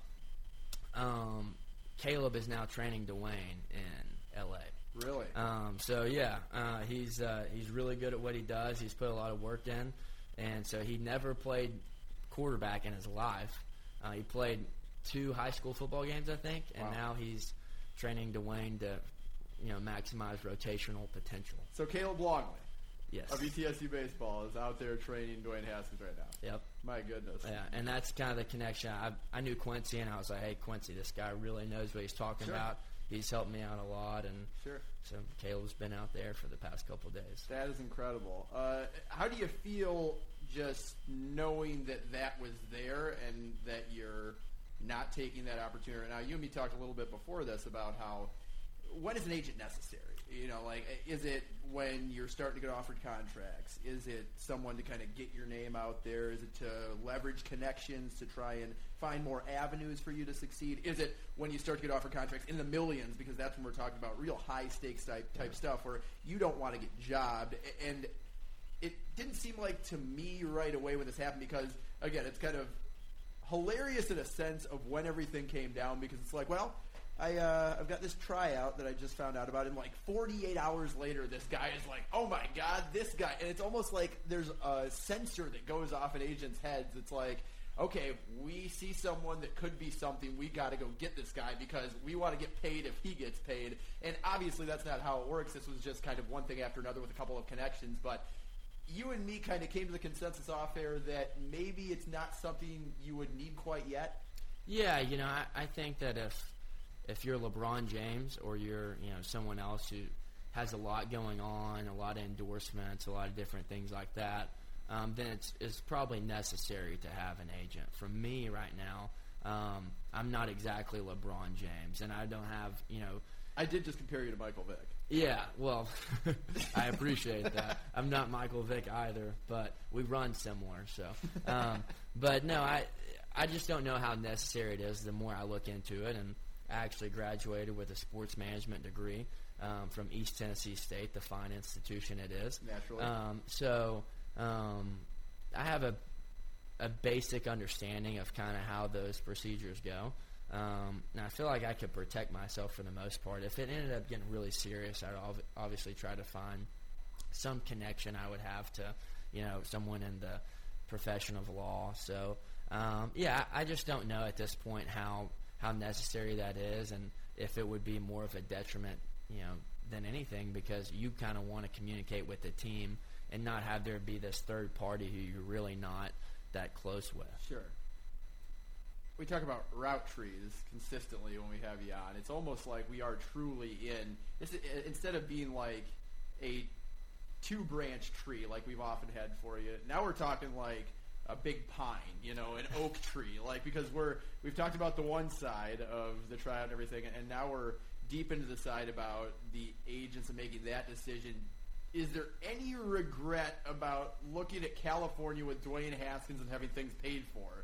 Speaker 7: um, Caleb is now training Dwayne in L.A.
Speaker 3: Really?
Speaker 7: Um, so yeah, uh, he's uh, he's really good at what he does. He's put a lot of work in, and so he never played quarterback in his life. Uh, he played two high school football games, I think, and
Speaker 3: Wow.
Speaker 7: now he's training Dwayne to you know maximize rotational potential.
Speaker 3: So Caleb Longley
Speaker 7: Yes.
Speaker 3: of ETSU baseball is out there training Dwayne Haskins right now.
Speaker 7: Yep.
Speaker 3: My goodness.
Speaker 7: Yeah, and that's kind of the connection. I, I knew Quincy, and I was like, "Hey, Quincy, this guy really knows what he's talking
Speaker 3: Sure.
Speaker 7: about. He's helped me out a lot." And
Speaker 3: Sure.
Speaker 7: so Caleb's been out there for the past couple of days.
Speaker 3: That is incredible. Uh, how do you feel just knowing that that was there and that you're not taking that opportunity? Now, you and me talked a little bit before this about how when is an agent necessary? You know, like is it when you're starting to get offered contracts? Is it someone to kind of get your name out there? Is it to leverage connections to try and find more avenues for you to succeed? Is it when you start to get offered contracts in the millions because that's when we're talking about real high stakes type type stuff where you don't want to get jobbed and it didn't seem like to me right away when this happened because again it's kind of hilarious in a sense of when everything came down because it's like well I, uh, I've got this tryout that I just found out about, and like 48 hours later, this guy is like, "Oh my god, this guy!" And it's almost like there's a sensor that goes off in agents' heads. It's like, okay, we see someone that could be something. We got to go get this guy because we want to get paid if he gets paid. And obviously, that's not how it works. This was just kind of one thing after another with a couple of connections, but you and me kind of came to the consensus off air that maybe it's not something you would need quite yet.
Speaker 7: Yeah, you know, I, I think that if if you're LeBron James or you're you know someone else who has a lot going on, a lot of endorsements, a lot of different things like that, um, then it's it's probably necessary to have an agent. For me right now, um, I'm not exactly LeBron James, and I don't have you know.
Speaker 3: I did just compare you to Michael Vick.
Speaker 7: Yeah, well, I appreciate that. I'm not Michael Vick either, but we run similar. So, um, but no, I I just don't know how necessary it is. The more I look into it, and I actually graduated with a sports management degree um, from East Tennessee State, the fine institution it is.
Speaker 3: Naturally.
Speaker 7: Um, so um, I have a a basic understanding of kind of how those procedures go. Um, now I feel like I could protect myself for the most part. If it ended up getting really serious, I'd ov- obviously try to find some connection I would have to, you know, someone in the profession of law. So um, yeah, I just don't know at this point how how necessary that is, and if it would be more of a detriment, you know, than anything, because you kind of want to communicate with the team and not have there be this third party who you're really not that close with.
Speaker 3: Sure. We talk about route trees consistently when we have you on. It's almost like we are truly in. Instead of being like a two branch tree like we've often had for you, now we're talking like a big pine, you know, an oak tree, like because we're we've talked about the one side of the tryout and everything, and now we're deep into the side about the agents and making that decision. Is there any regret about looking at California with Dwayne Haskins and having things paid for?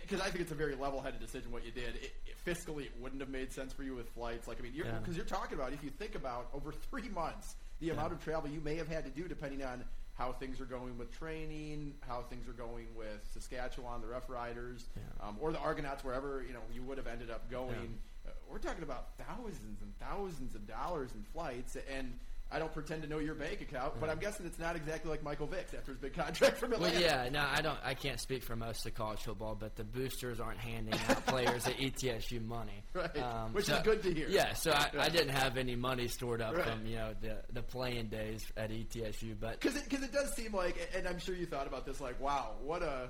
Speaker 3: Because I think it's a very level-headed decision what you did. It, it, fiscally, it wouldn't have made sense for you with flights. Like I mean, because you're,
Speaker 7: Yeah.
Speaker 3: you're talking about if you think about over three months, the
Speaker 7: Yeah.
Speaker 3: amount of travel you may have had to do, depending on how things are going with training, how things are going with Saskatchewan, the Roughriders, um, or the Argonauts, wherever you know you would have ended up going. Uh, we're talking about thousands and thousands of dollars in flights, and I don't pretend to know your bank account, but I'm guessing it's not exactly like Michael Vick's after his big contract from Atlanta.
Speaker 7: Well, yeah, no, I don't. I can't speak for most of college football, but the boosters aren't handing out players at ETSU money, Um,
Speaker 3: Right, which is good to hear.
Speaker 7: Yeah, so I, I didn't have any money stored up
Speaker 3: Right.
Speaker 7: from you know the the playing days at ETSU, but
Speaker 3: Because it, 'cause it does seem like, and I'm sure you thought about this, like, wow, what a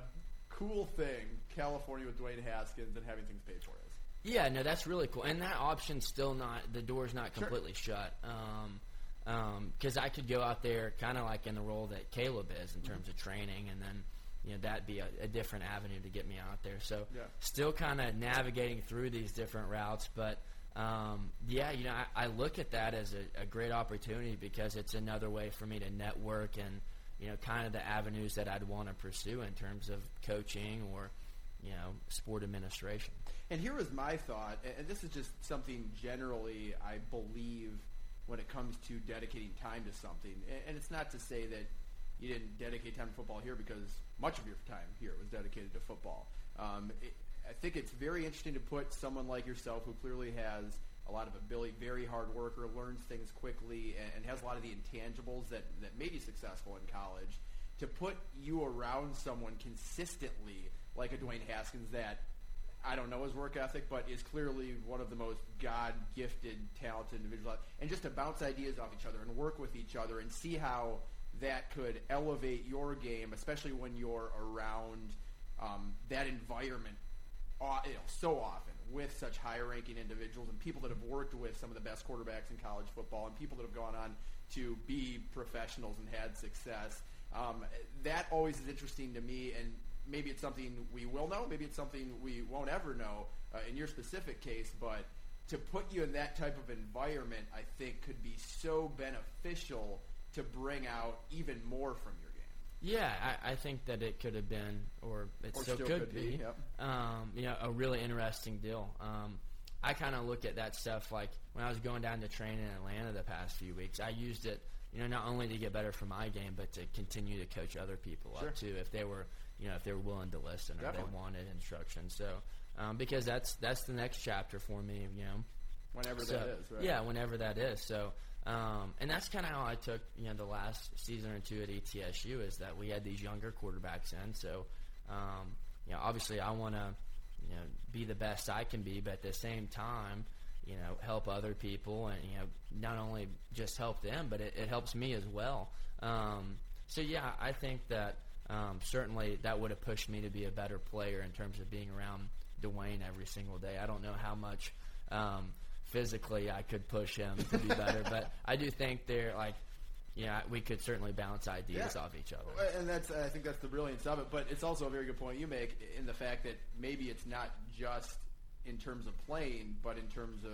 Speaker 3: cool thing California with Dwayne Haskins and having things paid for is.
Speaker 7: Yeah, no, that's really cool, and that option's still not the door's not
Speaker 3: Sure.
Speaker 7: completely shut. Um, because I could go out there kind of like in the role that Caleb is in terms of training, and then you know that'd be a, a different avenue to get me out there. So
Speaker 3: Yeah.
Speaker 7: still kind of navigating through these different routes, but um, yeah, you know I, I look at that as a, a great opportunity because it's another way for me to network and you know kind of the avenues that I'd want to pursue in terms of coaching or you know sport administration.
Speaker 3: And here was my thought, and this is just something generally I believe when it comes to dedicating time to something. A- And it's not to say that you didn't dedicate time to football here because much of your time here was dedicated to football. Um, it, I think it's very interesting to put someone like yourself, who clearly has a lot of ability, very hard worker, learns things quickly, and, and has a lot of the intangibles that, that made you successful in college, to put you around someone consistently like a Dwayne Haskins that I don't know his work ethic, but is clearly one of the most God gifted, talented individuals. And just to bounce ideas off each other and work with each other and see how that could elevate your game, especially when you're around um, that environment au- you know, so often with such high-ranking individuals and people that have worked with some of the best quarterbacks in college football and people that have gone on to be professionals and had success. Um, that always is interesting to me, and maybe it's something we will know, maybe it's something we won't ever know uh, in your specific case, but to put you in that type of environment, I think could be so beneficial to bring out even more from your game.
Speaker 7: Yeah, I, I think that it could have been, or it
Speaker 3: Or
Speaker 7: still,
Speaker 3: still
Speaker 7: could,
Speaker 3: could
Speaker 7: be,
Speaker 3: be, yep.
Speaker 7: um, you know, a really interesting deal. Um, I kind of look at that stuff like when I was going down to train in Atlanta the past few weeks. I used it, you know, not only to get better for my game, but to continue to coach other people
Speaker 3: Sure.
Speaker 7: up too, if they were, you know, if they were willing to listen or
Speaker 3: Definitely.
Speaker 7: they wanted instruction. So, um, because that's that's the next chapter for me, you know.
Speaker 3: Whenever
Speaker 7: So-
Speaker 3: that is, right?
Speaker 7: Yeah, whenever that is. So, um, and that's kind of how I took you know the last season or two at ETSU is that we had these younger quarterbacks in. So, um, you know, obviously I want to you know be the best I can be, but at the same time, you know, help other people and you know not only just help them, but it, it helps me as well. Um, so yeah, I think that um, certainly that would have pushed me to be a better player in terms of being around Dwayne every single day. I don't know how much um, physically I could push him to be better, but I do think they're like, yeah, we could certainly bounce ideas
Speaker 3: Yeah.
Speaker 7: off each other.
Speaker 3: And that's I think that's the brilliance of it. But it's also a very good point you make in the fact that maybe it's not just in terms of playing, but in terms of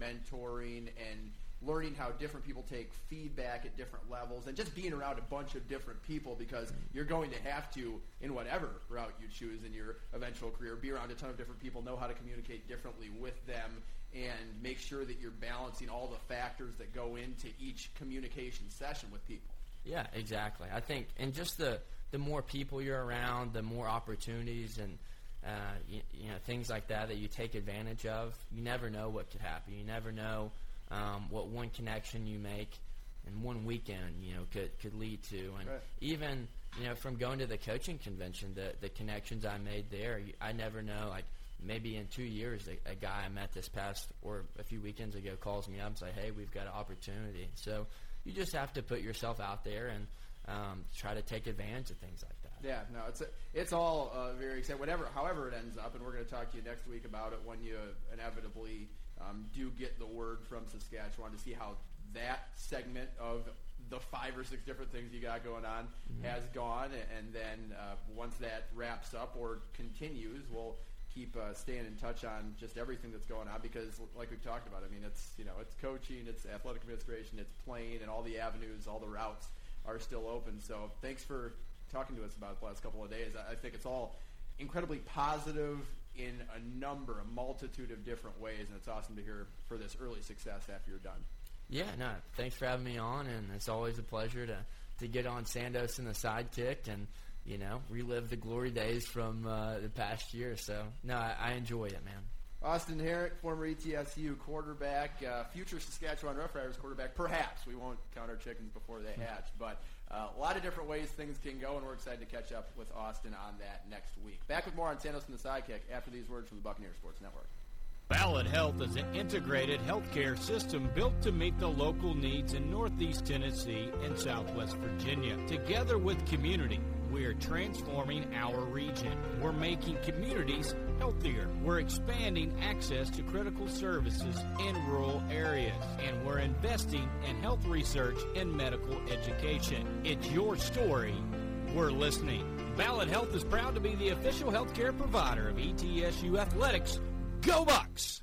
Speaker 3: mentoring and learning how different people take feedback at different levels and just being around a bunch of different people because you're going to have to in whatever route you choose in your eventual career be around a ton of different people know how to communicate differently with them and make sure that you're balancing all the factors that go into each communication session with people
Speaker 7: Yeah, exactly. I think, and just the the more people you're around, the more opportunities and uh, you, you know things like that that you take advantage of. You never know what could happen. You never know um, what one connection you make in one weekend, you know, could could lead to. And
Speaker 3: Right.
Speaker 7: even you know from going to the coaching convention, the the connections I made there, I never know. Like maybe in two years, a, a guy I met this past or a few weekends ago calls me up and say, "Hey, we've got an opportunity." So you just have to put yourself out there and um, try to take advantage of things like that.
Speaker 3: Yeah, no, it's it's all uh, very exciting. Whatever, however it ends up, and we're going to talk to you next week about it when you inevitably um, do get the word from Saskatchewan to see how that segment of the five or six different things you got going on has gone, and then uh, once that wraps up or continues, we'll keep uh, staying in touch on just everything that's going on because, like we've talked about, I mean, it's you know, it's coaching, it's athletic administration, it's playing, and all the avenues, all the routes are still open. So thanks for talking to us about the last couple of days. I I think it's all incredibly positive in a number, a multitude of different ways, and it's awesome to hear for this early success after you're done.
Speaker 7: Yeah, no, thanks for having me on, and it's always a pleasure to, to get on Santos and the sidekick and, you know, relive the glory days from uh, the past year. So, no, I, I enjoy it, man.
Speaker 3: Austin Herink, former ETSU quarterback, uh, future Saskatchewan Roughriders quarterback. Perhaps we won't count our chickens before they hatch, but uh, a lot of different ways things can go, and we're excited to catch up with Austin on that next week. Back with more on Santos and the Sidekick after these words from the Buccaneer Sports Network.
Speaker 2: Ballad Health is an integrated healthcare system built to meet the local needs in Northeast Tennessee and Southwest Virginia. Together with community, we are transforming our region. We're making communities healthier. We're expanding access to critical services in rural areas. And we're investing in health research and medical education. It's your story. We're listening. Ballad Health is proud to be the official healthcare provider of ETSU Athletics. Go Bucks!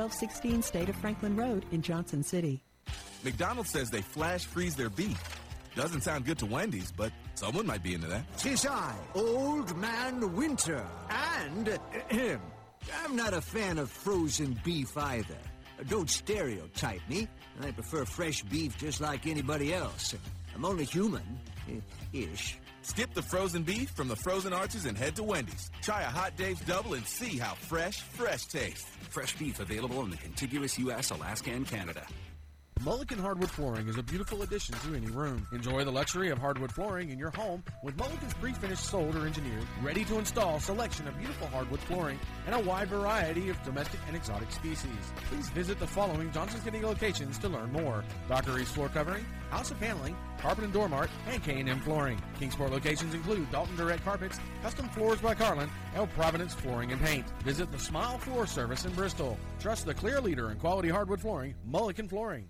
Speaker 10: 1216 State of Franklin Road in Johnson City.
Speaker 11: McDonald's says they flash freeze their beef. Doesn't sound good to Wendy's, but someone might be into that.
Speaker 12: Tis I, Old Man Winter, and ahem, I'm not a fan of frozen beef either. Don't stereotype me. I prefer fresh beef just like anybody else. I'm only human, ish.
Speaker 11: Skip the frozen beef from the frozen arches and head to Wendy's. Try a Hot Dave's Double and see how fresh, fresh tastes.
Speaker 13: Fresh beef available in the contiguous U.S., Alaska, and Canada.
Speaker 14: Mullican Hardwood Flooring is a beautiful addition to any room. Enjoy the luxury of hardwood flooring in your home with Mullican's pre-finished sold or engineered, ready to install selection of beautiful hardwood flooring and a wide variety of domestic and exotic species. Please visit the following Johnson City locations to learn more. Dr. East Floor Covering, House of Paneling, Carpet and Door Mart, and K&M Flooring. Kingsport locations include Dalton Direct Carpets, Custom Floors by Carlin, and Providence Flooring and Paint. Visit the Smile Floor Service in Bristol. Trust the clear leader in quality hardwood flooring, Mullican Flooring.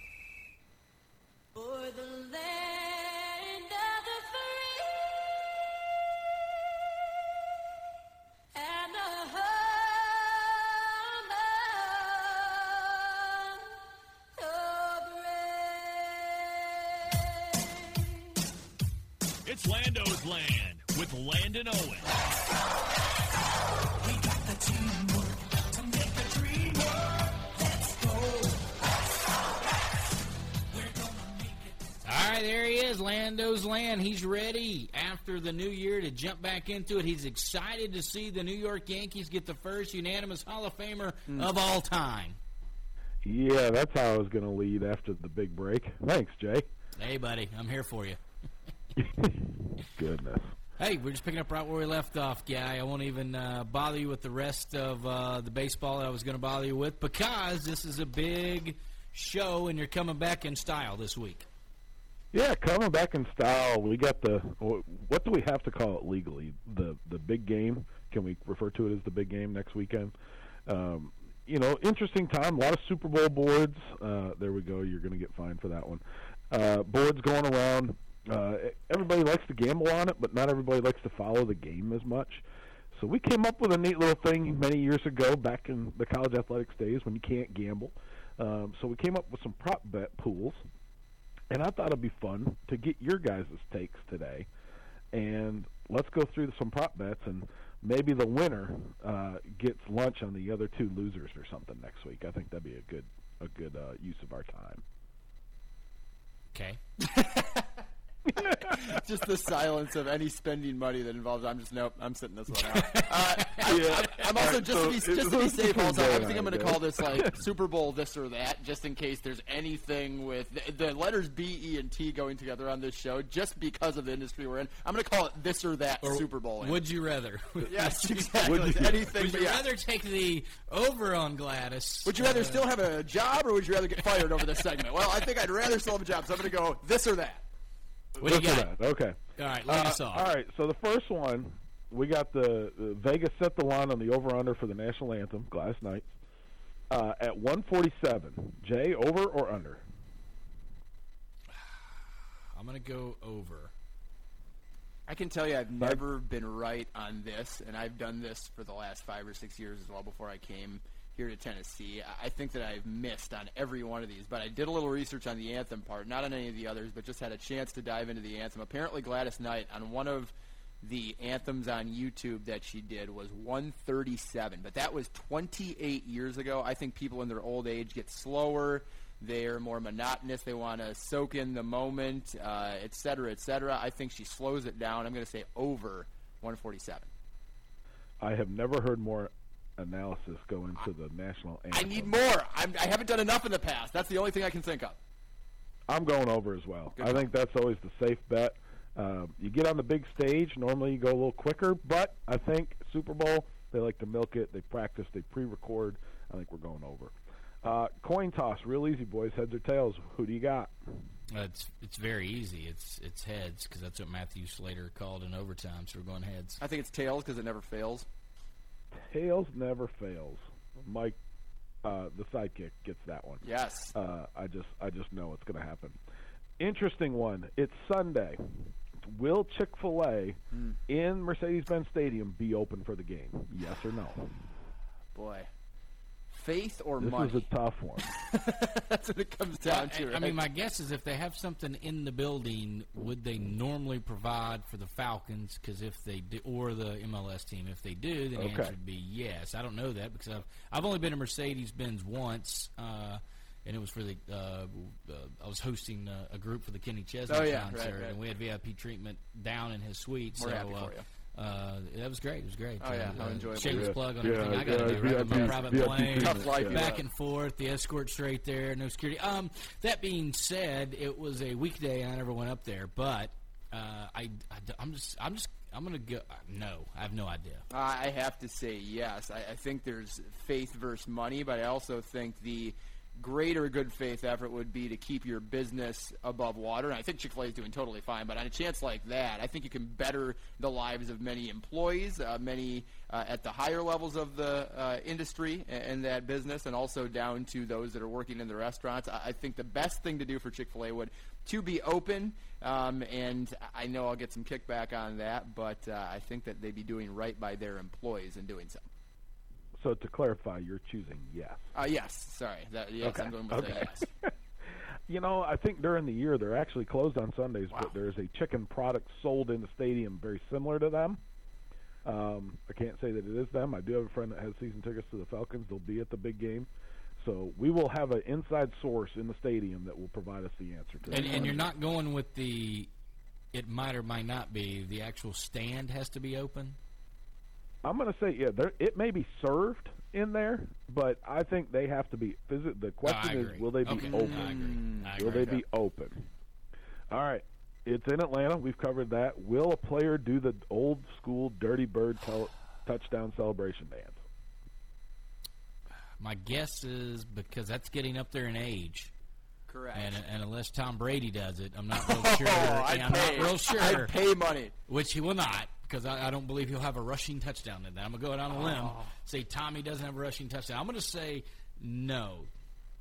Speaker 1: Lando's Land with Landon Owen.
Speaker 9: We got the teamwork to make a dream work. Let's go.
Speaker 2: All right, there he is, Lando's Land. He's ready after the new year to jump back into it. He's excited to see the New York Yankees get the first unanimous Hall of Famer hmm. of all time.
Speaker 15: Yeah, that's how I was going to lead after the big break. Thanks, Jay.
Speaker 2: Hey, buddy, I'm here for you.
Speaker 15: goodness.
Speaker 2: Hey, we're just picking up right where we left off, guy. I won't even uh, bother you with the rest of uh, the baseball that I was going to bother you with because this is a big show and you're coming back in style this week.
Speaker 15: Yeah, coming back in style. We got the what do we have to call it legally? The the big game. Can we refer to it as the big game next weekend? Um, you know, interesting time. A lot of Super Bowl boards. Uh, there we go. You're going to get fined for that one. Uh, boards going around. Uh, everybody likes to gamble on it, but not everybody likes to follow the game as much. So we came up with a neat little thing many years ago, back in the college athletics days when you can't gamble. Um, so we came up with some prop bet pools, and I thought it'd be fun to get your guys' takes today. And let's go through some prop bets, and maybe the winner uh, gets lunch on the other two losers or something next week. I think that'd be a good a good uh, use of our time.
Speaker 2: Okay.
Speaker 3: just the silence of any spending money that involves. I'm just nope. I'm sitting this one out. Uh,
Speaker 15: Yeah.
Speaker 3: I, am also
Speaker 15: Alright,
Speaker 3: just
Speaker 15: so
Speaker 3: to be just to be safe. Also, I think I'm going to call this like Super Bowl this or that, just in case there's anything with the, the letters B, E, and T going together on this show, just because of the industry we're in. I'm going to call it this or that
Speaker 2: Or
Speaker 3: Super Bowl.
Speaker 2: Would you rather?
Speaker 3: Yes, exactly. Anything.
Speaker 2: Would you
Speaker 3: yeah.
Speaker 2: rather take the over on Gladys?
Speaker 3: Would you rather
Speaker 2: uh,
Speaker 3: still have a job, or would you rather get fired over this segment? Well, I think I'd rather still have a job, so I'm going to go this or that.
Speaker 2: What do you got?
Speaker 15: that. Okay.
Speaker 2: All right, lead
Speaker 15: Uh,
Speaker 2: us off.
Speaker 15: All right. So the first one, we got the, the Vegas set the line on the over under for the national anthem, Gladys Knight's, uh, at 147. Jay, over or under?
Speaker 2: I'm going to go over.
Speaker 3: I can tell you I've never been right on this, and I've done this for the last five or six years as well before I came here to Tennessee. I- think that I've missed on every one of these, but I did a little research on the anthem part, not on any of the others, but just had a chance to dive into the anthem. Apparently, Gladys Knight on one of the anthems on YouTube that she did was 137, but that was 28 years ago. I think people in their old age get slower. They're more monotonous. They want to soak in the moment, uh, et cetera, et cetera. I think she slows it down. I'm going to say over 147.
Speaker 15: I have never heard more analysis go into the national anthem.
Speaker 3: I need more. I'm, I haven't done enough in the past. That's the only thing I can think of.
Speaker 15: I'm going over as well.
Speaker 3: Good
Speaker 15: I think that's always the safe bet. Um, you get on the big stage, normally you go a little quicker, but I think Super Bowl, they like to milk it. They practice, they pre record. I think we're going over. Uh, coin toss, real easy, boys. Heads or tails? Who do you got?
Speaker 2: Uh, it's it's very easy. It's it's heads because that's what Matthew Slater called in overtime. So we're going heads.
Speaker 3: I think it's tails because it never fails.
Speaker 15: Tails never fails. Mike, uh, the sidekick, gets that one.
Speaker 3: Yes.
Speaker 15: Uh, I just I just know it's going to happen. Interesting one. It's Sunday. Will Chick Fil A
Speaker 3: Hmm.
Speaker 15: in Mercedes-Benz Stadium be open for the game? Yes or no?
Speaker 3: Boy. Faith or
Speaker 15: this
Speaker 3: money?
Speaker 15: is a tough one.
Speaker 3: That's what it comes down to.
Speaker 2: I, I mean, my guess is if they have something in the building, would they normally provide for the Falcons? Because if they do, or the MLS team, if they do, then the
Speaker 15: Okay.
Speaker 2: answer would be yes. I don't know that because I've I've only been to Mercedes Benz once. Uh, and it was for the. Uh, uh, I was hosting uh, a group for the Kenny Chesney
Speaker 3: Oh, yeah,
Speaker 2: concert,
Speaker 3: right, right.
Speaker 2: and we had VIP treatment down in his suite.
Speaker 3: We're
Speaker 2: so,
Speaker 3: happy
Speaker 2: uh,
Speaker 3: for you.
Speaker 2: Uh, that was great. It was great.
Speaker 3: Oh, yeah,
Speaker 2: uh,
Speaker 3: how enjoyable.
Speaker 2: Shameless
Speaker 15: Yeah,
Speaker 2: plug on
Speaker 15: yeah,
Speaker 2: everything I got to
Speaker 15: yeah,
Speaker 2: do. Right,
Speaker 15: VIP
Speaker 2: my private
Speaker 15: VIP
Speaker 2: plane,
Speaker 15: Tough
Speaker 3: life
Speaker 2: back
Speaker 3: have.
Speaker 2: and forth. The escort straight there, no security. Um, that being said, it was a weekday. I never went up there, but uh, I, I, am just, I'm just, I'm gonna go. No, I have no idea.
Speaker 3: I have to say yes. I, I think there's faith versus money, but I also think the greater good faith effort would be to keep your business above water. And I think Chick Fil A is doing totally fine, but on a chance like that, I think you can better the lives of many employees, uh, many uh, at the higher levels of the uh, industry and, and that business, and also down to those that are working in the restaurants. I, I think the best thing to do for Chick Fil A would to be open, um, and I know I'll get some kickback on that, but uh, I think that they'd be doing right by their employees in doing so.
Speaker 15: So to clarify, you're choosing yes.
Speaker 3: Uh, yes, sorry. That, yes,
Speaker 15: Okay,
Speaker 3: I'm going with
Speaker 15: okay.
Speaker 3: yes.
Speaker 15: You know, I think during the year they're actually closed on Sundays, but there's a chicken product sold in the stadium very similar to them. Um, I can't say that it is them. I do have a friend that has season tickets to the Falcons. They'll be at the big game. So we will have an inside source in the stadium that will provide us the answer to
Speaker 2: And,
Speaker 15: that.
Speaker 2: and you're not going with the. It might or might not be. The actual stand has to be open.
Speaker 15: I'm going to say, yeah, there, it may be served in there, but I think they have to be. Visit. The question is, will they be
Speaker 2: Okay,
Speaker 15: open?
Speaker 2: Mm, I agree. I
Speaker 15: Will
Speaker 2: agree.
Speaker 15: they be open? All right. It's in Atlanta. We've covered that. Will a player do the old school Dirty Bird tel- touchdown celebration dance?
Speaker 2: My guess is because that's getting up there in age.
Speaker 3: Correct.
Speaker 2: And, and unless Tom Brady does it, I'm not real sure.
Speaker 3: Oh, I'd
Speaker 2: I'm
Speaker 3: pay-
Speaker 2: not real sure.
Speaker 3: I'd pay money.
Speaker 2: Which he will not, because I, I don't believe he'll have a rushing touchdown in that. I'm going to go out on a limb,
Speaker 3: Oh.
Speaker 2: say Tommy doesn't have a rushing touchdown. I'm going to say no.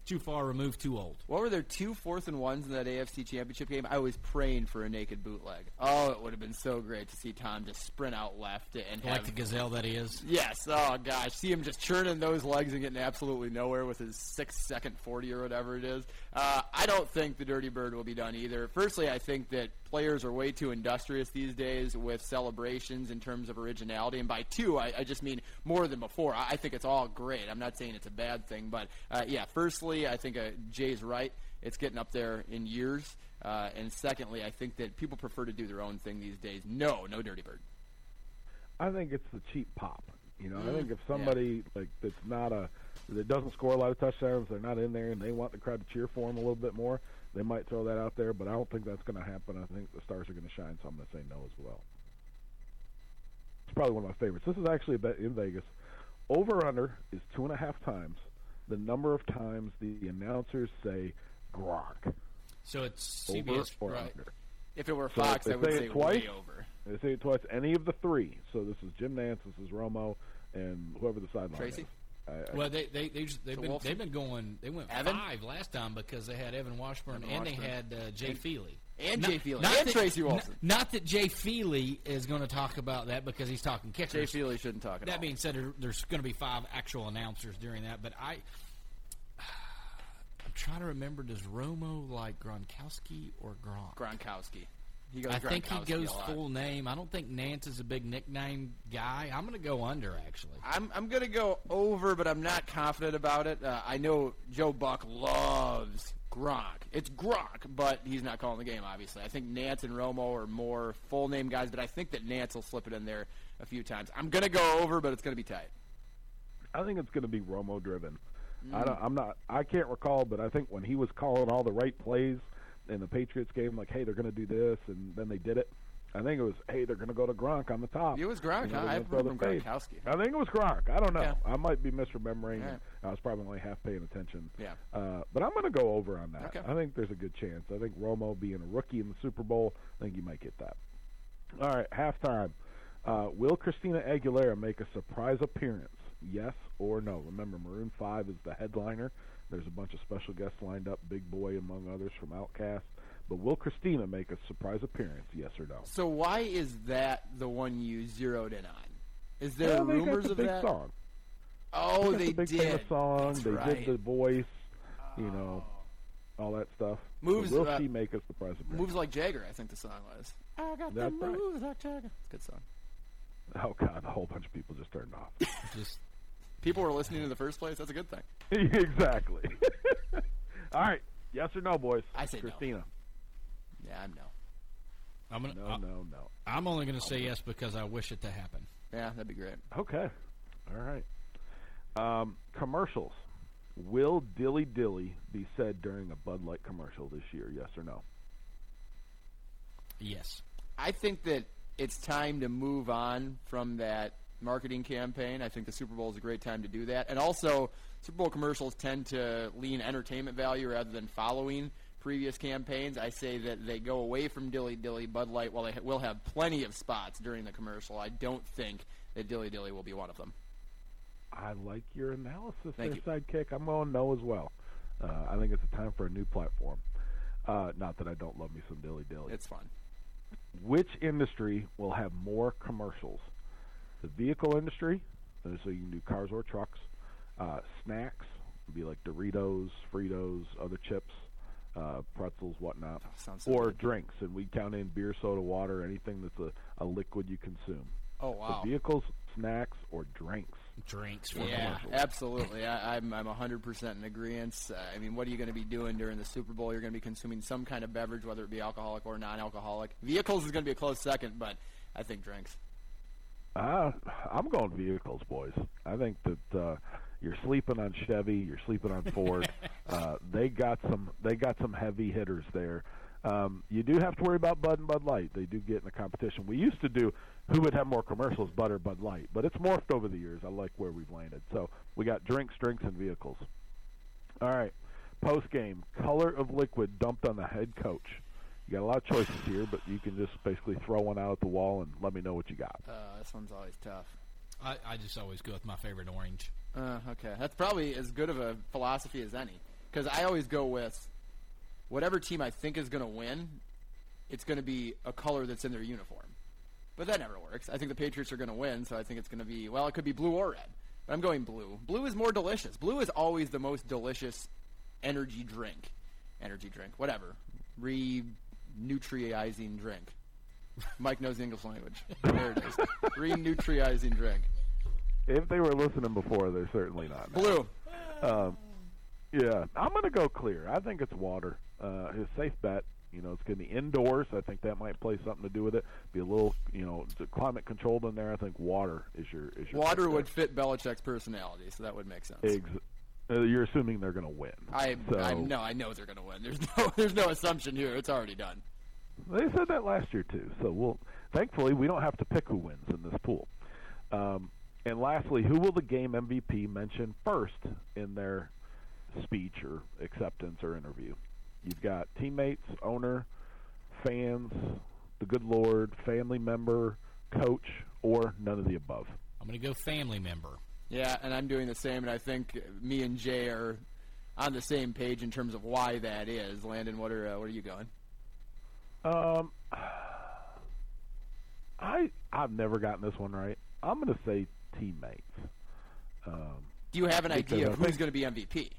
Speaker 2: Too far removed, too old.
Speaker 3: What were there two fourth and ones in that AFC Championship game? I was praying for a naked bootleg. Oh, it would have been so great to see Tom just sprint out left and
Speaker 2: Like
Speaker 3: have
Speaker 2: the gazelle that he is.
Speaker 3: Yes. Oh gosh, see him just churning those legs and getting absolutely nowhere with his six second forty or whatever it is. Uh, I don't think the Dirty Bird will be done either. Firstly, I think that players are way too industrious these days with celebrations in terms of originality, and by two, I, I just mean more than before. I, I think it's all great. I'm not saying it's a bad thing, but uh, yeah. Firstly, I think uh, Jay's right. It's getting up there in years. Uh, and secondly, I think that people prefer to do their own thing these days. No, no Dirty Bird.
Speaker 15: I think it's the cheap pop. You know, I
Speaker 3: Mm,
Speaker 15: think if somebody like that's not a that doesn't score a lot of touchdowns, they're not in there, and they want the crowd to cheer for them a little bit more, they might throw that out there. But I don't think that's going to happen. I think the stars are going to shine, so I'm going to say no as well. It's probably one of my favorites. This is actually a bet in Vegas. Over under is two and a half times the number of times the announcers say Gronk.
Speaker 2: So it's
Speaker 15: Over
Speaker 2: CBS,
Speaker 15: or
Speaker 2: right?
Speaker 15: under.
Speaker 3: If it were
Speaker 15: So
Speaker 3: Fox,
Speaker 15: they
Speaker 3: I would
Speaker 15: say
Speaker 3: say
Speaker 15: twice.
Speaker 3: way over.
Speaker 15: They say it twice. Any of the three. So this is Jim Nantz, this is Romo, and whoever the sideline
Speaker 3: Tracy?
Speaker 15: is. I, I,
Speaker 2: Well, they they they just, they've been
Speaker 3: Wilson?
Speaker 2: they've been going. They went
Speaker 3: Evan?
Speaker 2: five last time because they had Evan Washburn
Speaker 3: Evan
Speaker 2: and they had uh, Jay
Speaker 3: And-
Speaker 2: Feely
Speaker 3: and
Speaker 2: Not-
Speaker 3: Jay Feely.
Speaker 2: not
Speaker 3: And
Speaker 2: that-
Speaker 3: Tracy
Speaker 2: n-
Speaker 3: Wilson.
Speaker 2: Not that Jay Feely is going to talk about that because he's talking kickers.
Speaker 3: Jay Feely shouldn't talk at
Speaker 2: That
Speaker 3: all.
Speaker 2: being said, there, there's going to be five actual announcers during that. But I, I'm trying to remember. Does Romo like Gronkowski or Gronk?
Speaker 3: Gronkowski. He goes
Speaker 2: I think he goes full name. I don't think Nantz is a big nickname guy. I'm going to go under actually.
Speaker 3: I'm I'm gonna go over, but I'm not confident about it. Uh, I know Joe Buck loves Gronk. It's Gronk, but he's not calling the game. Obviously, I think Nantz and Romo are more full name guys, but I think that Nantz will slip it in there a few times. I'm gonna go over, but it's gonna be tight.
Speaker 15: I think it's going to be Romo driven. I
Speaker 3: Mm.
Speaker 15: don't, I'm not. I can't recall, but I think when he was calling all the right plays in the Patriots game, like, hey, they're going to do this, and then they did it. I think it was, hey, they're going to go to Gronk on the top.
Speaker 3: It was Gronk,
Speaker 15: You know,
Speaker 3: huh? I remember. Gronkowski.
Speaker 15: I think it was Gronk. I don't know.
Speaker 3: Yeah.
Speaker 15: I might be misremembering.
Speaker 3: Right.
Speaker 15: I was probably only half paying attention.
Speaker 3: Yeah.
Speaker 15: Uh, but I'm going to go over on that.
Speaker 3: Okay.
Speaker 15: I think there's a good chance. I think Romo being a rookie in the Super Bowl, I think you might get that. All right, halftime. Uh, will Christina Aguilera make a surprise appearance? Yes or no? Remember, Maroon 5 is the headliner. There's a bunch of special guests lined up, Big Boi among others from OutKast. But will Christina make a surprise appearance? Yes or no?
Speaker 3: So why is that the one you zeroed in on? Is there
Speaker 15: Well, they got
Speaker 3: rumors
Speaker 15: the
Speaker 3: of
Speaker 15: big
Speaker 3: that?
Speaker 15: song.
Speaker 3: Oh,
Speaker 15: got
Speaker 3: they
Speaker 15: the big
Speaker 3: did.
Speaker 15: famous song.
Speaker 3: That's
Speaker 15: they
Speaker 3: right.
Speaker 15: did the voice. You know, all that stuff.
Speaker 3: Moves,
Speaker 15: So will
Speaker 3: uh,
Speaker 15: she make a surprise appearance?
Speaker 3: Moves like Jagger, I think the song was. I got
Speaker 15: That's
Speaker 3: the
Speaker 15: right.
Speaker 3: moves like Jagger. It's a good song.
Speaker 15: Oh God, a whole bunch of people just turned off.
Speaker 2: Just
Speaker 3: People were listening in the first place. That's a good thing.
Speaker 15: exactly. all right, yes or no, boys?
Speaker 3: I say no.
Speaker 15: Christina.
Speaker 3: Yeah, I'm no.
Speaker 2: I'm gonna,
Speaker 15: No,
Speaker 2: I,
Speaker 15: no, no.
Speaker 2: I'm only going to say yes because I wish it to happen.
Speaker 3: Yeah, that'd be great.
Speaker 15: Okay. All right. Um, commercials. Will dilly dilly be said during a Bud Light commercial this year? Yes or no?
Speaker 2: Yes.
Speaker 3: I think that it's time to move on from that marketing campaign. I think the Super Bowl is a great time to do that. And also, Super Bowl commercials tend to lean entertainment value rather than following previous campaigns. I say that they go away from Dilly Dilly. Bud Light, while they ha- will have plenty of spots during the commercial, I don't think that Dilly Dilly will be one of them.
Speaker 15: I like your analysis
Speaker 3: Thank
Speaker 15: there, sidekick. I'm going no as well. Uh, I think it's a time for a new platform. Uh, not that I don't love me some dilly dilly.
Speaker 3: It's fun.
Speaker 15: Which industry will have more commercials? The vehicle industry, so you can do cars or trucks. Uh, snacks would be like Doritos, Fritos, other chips, uh, pretzels, whatnot.
Speaker 3: sounds so
Speaker 15: or
Speaker 3: good.
Speaker 15: drinks, and we count in beer, soda, water, anything that's a, a liquid you consume.
Speaker 3: Oh, wow.
Speaker 15: So vehicles, snacks, or drinks.
Speaker 2: Drinks.
Speaker 15: for
Speaker 3: Yeah, absolutely. I, I'm I'm 100% in agreement. Uh, I mean, what are you going to be doing during the Super Bowl? You're going to be consuming some kind of beverage, whether it be alcoholic or non-alcoholic. Vehicles is going to be a close second, but I think drinks.
Speaker 15: Uh, I'm going vehicles, boys. I think that uh, you're sleeping on Chevy, you're sleeping on Ford. uh, they got some, they got some heavy hitters there. Um, you do have to worry about Bud and Bud Light. They do get in the competition. We used to do who would have more commercials, Bud or Bud Light, but it's morphed over the years. I like where we've landed. So we got drinks, drinks, and vehicles. All right. Post game, color of liquid dumped on the head coach. You got a lot of choices here, but you can just basically throw one out at the wall and let me know what you got.
Speaker 3: Uh, this one's always tough.
Speaker 2: I, I just always go with my favorite orange.
Speaker 3: Uh, okay, that's probably as good of a philosophy as any. Because I always go with whatever team I think is going to win. It's going to be a color that's in their uniform, but that never works. I think the Patriots are going to win, so I think it's going to be well. It could be blue or red, but I'm going blue. Blue is more delicious. Blue is always the most delicious energy drink, energy drink, whatever, re-nutriizing drink. Mike knows the English language. There it is. Re-nutriizing drink.
Speaker 15: If they were listening before, they're certainly not. now.
Speaker 3: Blue.
Speaker 15: Um, yeah, I'm going to go clear. I think it's water. Uh, his safe bet. You know, it's going to be indoors. I think that might play something to do with it. Be a little, you know, climate controlled in there. I think water is your is your
Speaker 3: Water would fit Belichick's personality, so that would make sense.
Speaker 15: there. Ex- uh, you're assuming they're going to win.
Speaker 3: I,
Speaker 15: so,
Speaker 3: I know, I know they're going to win. There's no, there's no assumption here. It's already done.
Speaker 15: They said that last year too. So we'll. Thankfully, we don't have to pick who wins in this pool. Um, and lastly, who will the game MVP mention first in their speech or acceptance or interview? You've got teammates, owner, fans, the good Lord, family member, coach, or none of the above.
Speaker 2: I'm going to go family member.
Speaker 3: Yeah, and I'm doing the same, and I think me and Jay are on the same page in terms of why that is. Landon, what are uh, what are you going?
Speaker 15: Um, I I've never gotten this one right. I'm going to say teammates. Um,
Speaker 3: Do you have an idea of who's going to be MVP?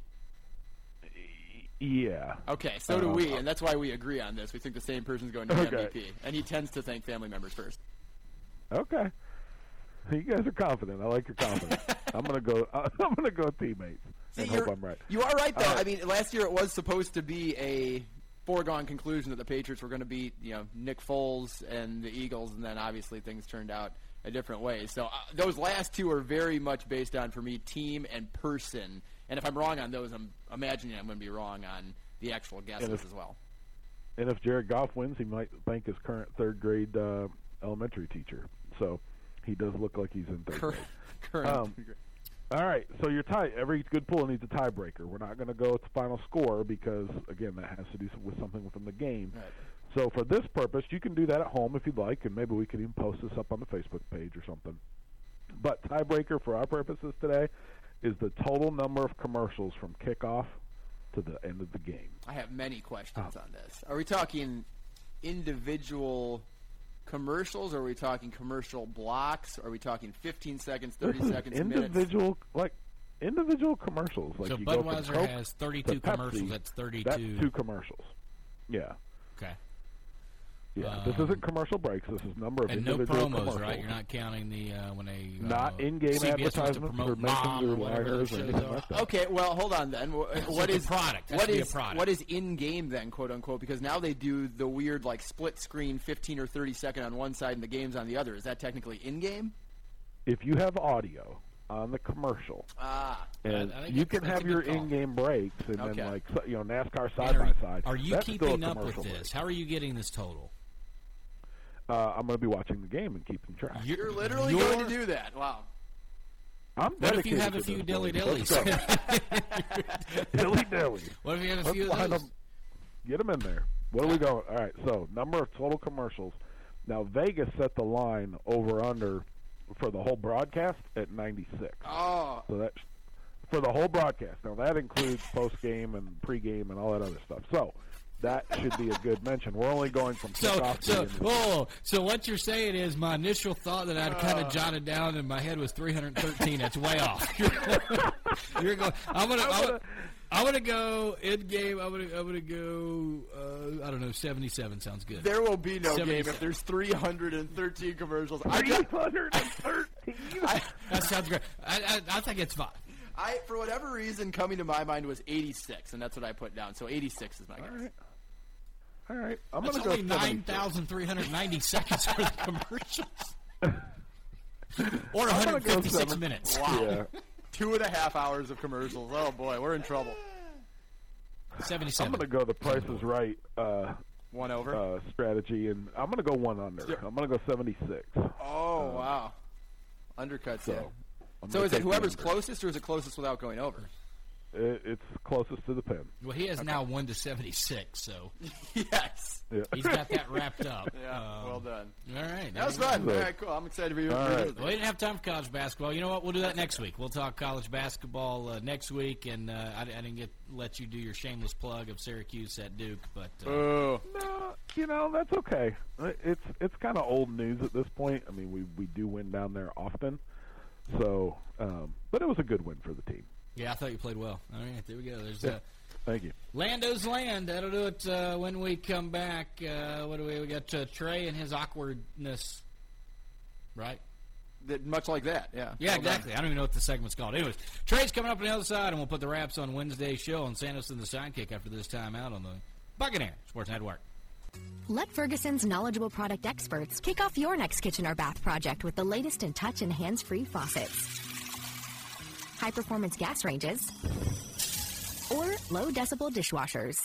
Speaker 15: Yeah.
Speaker 3: Okay, so do
Speaker 15: Um,
Speaker 3: we, and that's why we agree on this. We think the same person's going to be
Speaker 15: Okay.
Speaker 3: MVP, and he tends to thank family members first.
Speaker 15: Okay. You guys are confident. I like your confidence. I'm gonna go. I'm gonna go teammates.
Speaker 3: See,
Speaker 15: and hope I'm right.
Speaker 3: You are right, though.
Speaker 15: All
Speaker 3: I mean, last year it was supposed to be a foregone conclusion that the Patriots were going to beat, you know, Nick Foles and the Eagles, and then obviously things turned out a different way. So uh, those last two are very much based on, for me, team and person. And if I'm wrong on those, I'm imagining I'm going to be wrong on the actual guesses
Speaker 15: if-
Speaker 3: as well.
Speaker 15: And if Jared Goff wins, he might thank his current third grade uh, elementary teacher. So he does look like he's in third
Speaker 3: Cur-
Speaker 15: grade.
Speaker 3: current.
Speaker 15: Um, all right, so your tie. Every good pool needs a tiebreaker. We're not going to go to final score because, again, that has to do with something within the game. So for this purpose, you can do that at home if you'd like, and maybe we can even post this up on the Facebook page or something. But tiebreaker for our purposes today is the total number of commercials from kickoff to the end of the game.
Speaker 3: I have many questions uh-huh. on this. Are we talking individual commercials? Or are we talking commercial blocks? Are we talking 15 seconds, 30
Speaker 15: this is
Speaker 3: seconds, minutes?
Speaker 15: individual like individual commercials. Like
Speaker 2: So
Speaker 15: you go from
Speaker 2: Budweiser
Speaker 15: Coke
Speaker 2: has
Speaker 15: to
Speaker 2: 32
Speaker 15: Pepsi,
Speaker 2: commercials, that's 32.
Speaker 15: That's two commercials. Yeah.
Speaker 2: Okay.
Speaker 15: Yeah. this
Speaker 2: Um,
Speaker 15: isn't commercial breaks. This is number of
Speaker 2: And no
Speaker 15: individual
Speaker 2: promos, right? You're not counting the uh, when they uh,
Speaker 15: Not in-game
Speaker 2: CBS wants to
Speaker 15: advertisements
Speaker 2: promote
Speaker 15: or
Speaker 2: Mom
Speaker 15: or
Speaker 2: or whatever
Speaker 15: wires or
Speaker 2: shows
Speaker 15: anything
Speaker 2: are.
Speaker 15: like.
Speaker 3: Okay, well, hold on then. Wh-
Speaker 2: It's
Speaker 3: What
Speaker 2: a
Speaker 3: is
Speaker 2: product. Has
Speaker 3: What
Speaker 2: to be a
Speaker 3: is
Speaker 2: product.
Speaker 3: what is in game then, quote unquote? Because now they do the weird like split screen, 15 or 30 second on one side and the games on the other. Is that technically in game?
Speaker 15: If you have audio on the commercial,
Speaker 3: Ah,
Speaker 15: and
Speaker 2: I- I
Speaker 15: you can have your
Speaker 2: call.
Speaker 15: in-game breaks, and
Speaker 3: Okay.
Speaker 15: then like you know NASCAR side
Speaker 2: are,
Speaker 15: by side.
Speaker 2: are you
Speaker 15: That's
Speaker 2: keeping up with this?
Speaker 15: break.
Speaker 2: How are you getting this total?
Speaker 15: Uh, I'm going to be watching the game and keeping track.
Speaker 3: you're literally
Speaker 2: You're-
Speaker 3: going to do that. Wow.
Speaker 15: I'm
Speaker 2: What if you have a few dilly
Speaker 15: boys.
Speaker 2: dillies?
Speaker 15: Dilly dilly.
Speaker 2: What if you have a
Speaker 15: Let's
Speaker 2: few of
Speaker 15: line
Speaker 2: those?
Speaker 15: them- Get them in there. What are we going? All right. So number of total commercials. Now Vegas set the line over under for the whole broadcast at 96.
Speaker 3: Oh,
Speaker 15: So that's for the whole broadcast. Now that includes post game and pre game and all that other stuff. So that should be a good mention. We're only going from
Speaker 2: So,
Speaker 15: kickoff to
Speaker 2: so,
Speaker 15: the end of the
Speaker 2: oh, so what you're saying is my initial thought that I'd kind of jotted down in my head was 313. That's way off. you're going. I'm gonna. I'm gonna, I'm gonna go in game. I'm gonna. I'm gonna go. Uh, I don't know. 77 sounds good.
Speaker 3: there will be no game if there's 313 commercials. I, got-
Speaker 15: 313.
Speaker 2: That sounds great. I, I, I think it's fine.
Speaker 3: I, for whatever reason, coming to my mind was 86, and that's what I put down. So 86 is my guess.
Speaker 15: All right. I'm
Speaker 2: That's
Speaker 15: going to go
Speaker 2: only
Speaker 15: 76.
Speaker 2: 9,390 seconds for the commercials. or
Speaker 15: I'm gonna go
Speaker 2: 156 minutes.
Speaker 3: Wow.
Speaker 15: Yeah.
Speaker 3: Two and a half hours of commercials. Oh boy, we're in trouble.
Speaker 2: 77.
Speaker 15: I'm going to go. The Price is Right. Uh,
Speaker 3: One over.
Speaker 15: uh, strategy, and I'm going to go one under. I'm going to go 76.
Speaker 3: Oh
Speaker 15: Um,
Speaker 3: wow, undercuts
Speaker 15: so,
Speaker 3: it. So is it whoever's closest, or is it closest without going over?
Speaker 15: It, it's closest to the pin.
Speaker 2: Well, he has now one to seventy six, so
Speaker 3: yes,
Speaker 15: Yeah.
Speaker 2: he's got that wrapped up.
Speaker 3: Yeah,
Speaker 2: Um,
Speaker 3: well done.
Speaker 2: All right,
Speaker 3: That was
Speaker 2: there
Speaker 3: fun.
Speaker 2: go.
Speaker 3: All right, cool. I'm excited for you.
Speaker 15: All
Speaker 3: for
Speaker 15: right.
Speaker 3: you.
Speaker 2: Well, we didn't have time for college basketball. You know what? We'll do that next week. We'll talk college basketball uh, next week, and uh, I, I didn't get let you do your shameless plug of Syracuse at Duke, but uh,
Speaker 3: Oh,
Speaker 15: No, you know that's okay. It's it's kind of old news at this point. I mean, we we do win down there often, so um, but it was a good win for the team.
Speaker 2: Yeah, I thought you played well. All right, there we go. There's
Speaker 15: Yeah.
Speaker 2: uh,
Speaker 15: Thank you.
Speaker 2: Lando's land. That'll do it uh, when we come back. Uh, what do we? We got uh, Trey and his awkwardness, right?
Speaker 3: That, much like that. Yeah.
Speaker 2: Yeah,
Speaker 3: Well done.
Speaker 2: exactly. I don't even know what the segment's called. Anyways, Trey's coming up on the other side, and we'll put the wraps on Wednesday's show on Santos and the Sidekick after this time out on the Buccaneer Sports Network.
Speaker 16: Let Ferguson's knowledgeable product experts kick off your next kitchen or bath project with the latest in touch and hands free faucets, high performance gas ranges, or low decibel dishwashers.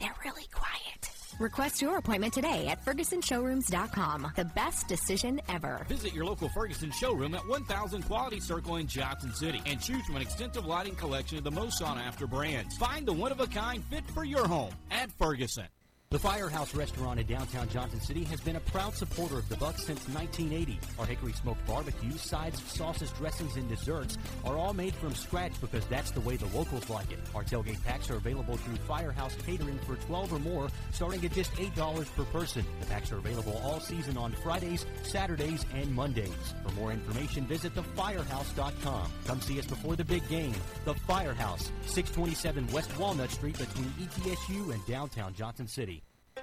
Speaker 16: They're really quiet. Request your appointment today at FergusonShowrooms.com. The best decision ever.
Speaker 2: Visit your local Ferguson showroom at 1000 Quality Circle in Johnson City and choose from an extensive lighting collection of the most sought after brands. Find the one of a kind fit for your home at Ferguson.
Speaker 17: The Firehouse Restaurant in downtown Johnson City has been a proud supporter of the Bucks since 1980. Our hickory smoked barbecue, sides, sauces, dressings, and desserts are all made from scratch because that's the way the locals like it. Our tailgate packs are available through Firehouse Catering for 12 or more, starting at just $8 per person. The packs are available all season on Fridays, Saturdays, and Mondays. For more information, visit thefirehouse.com. Come see us before the big game. The Firehouse, 627 West Walnut Street between ETSU and downtown Johnson City.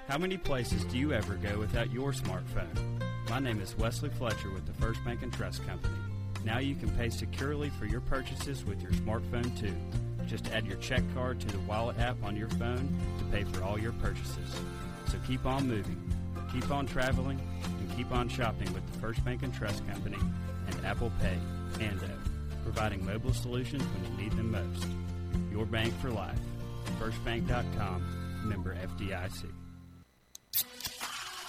Speaker 18: How many places do you ever go without your smartphone? My name is Wesley Fletcher with the First Bank and Trust Company. Now you can pay securely for your purchases with your smartphone too. Just add your check card to the wallet app on your phone to pay for all your purchases. So keep on moving, keep on traveling, and keep on shopping with the First Bank and Trust Company and Apple Pay, Ando, providing mobile solutions when you need them most. Your bank for life. FirstBank.com, member FDIC.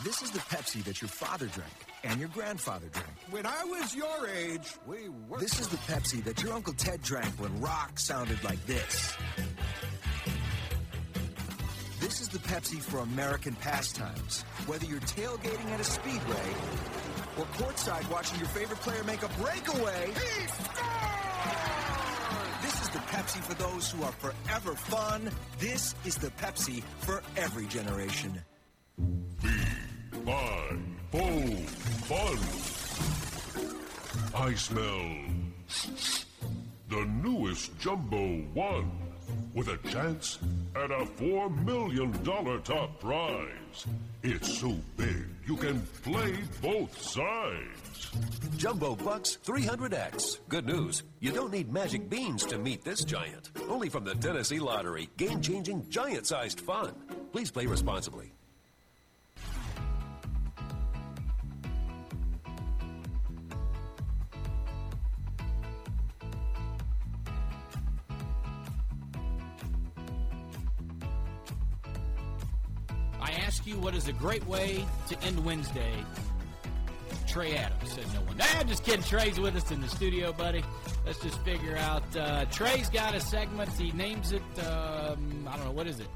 Speaker 19: This is the Pepsi that your father drank and your grandfather drank.
Speaker 20: When I was your age, we were.
Speaker 19: This is the Pepsi that your Uncle Ted drank when rock sounded like this. This is the Pepsi for American pastimes. Whether you're tailgating at a speedway or courtside watching your favorite player make a breakaway. This is the Pepsi for those who are forever fun. This is the Pepsi for every generation.
Speaker 21: Buy, bold, fun. I smell the newest Jumbo One with a chance at a $4 million top prize. It's so big you can play both sides.
Speaker 22: Jumbo Bucks 300X. Good news. You don't need magic beans to meet this giant. Only from the Tennessee Lottery. Game changing, giant sized fun. Please play responsibly.
Speaker 2: Ask you what is a great way to end Wednesday. Trey Adams said no one. Nah, just kidding. Trey's with us in the studio, buddy. Let's just figure out. Uh, Trey's got a segment. He names it. Um, I don't know what is it.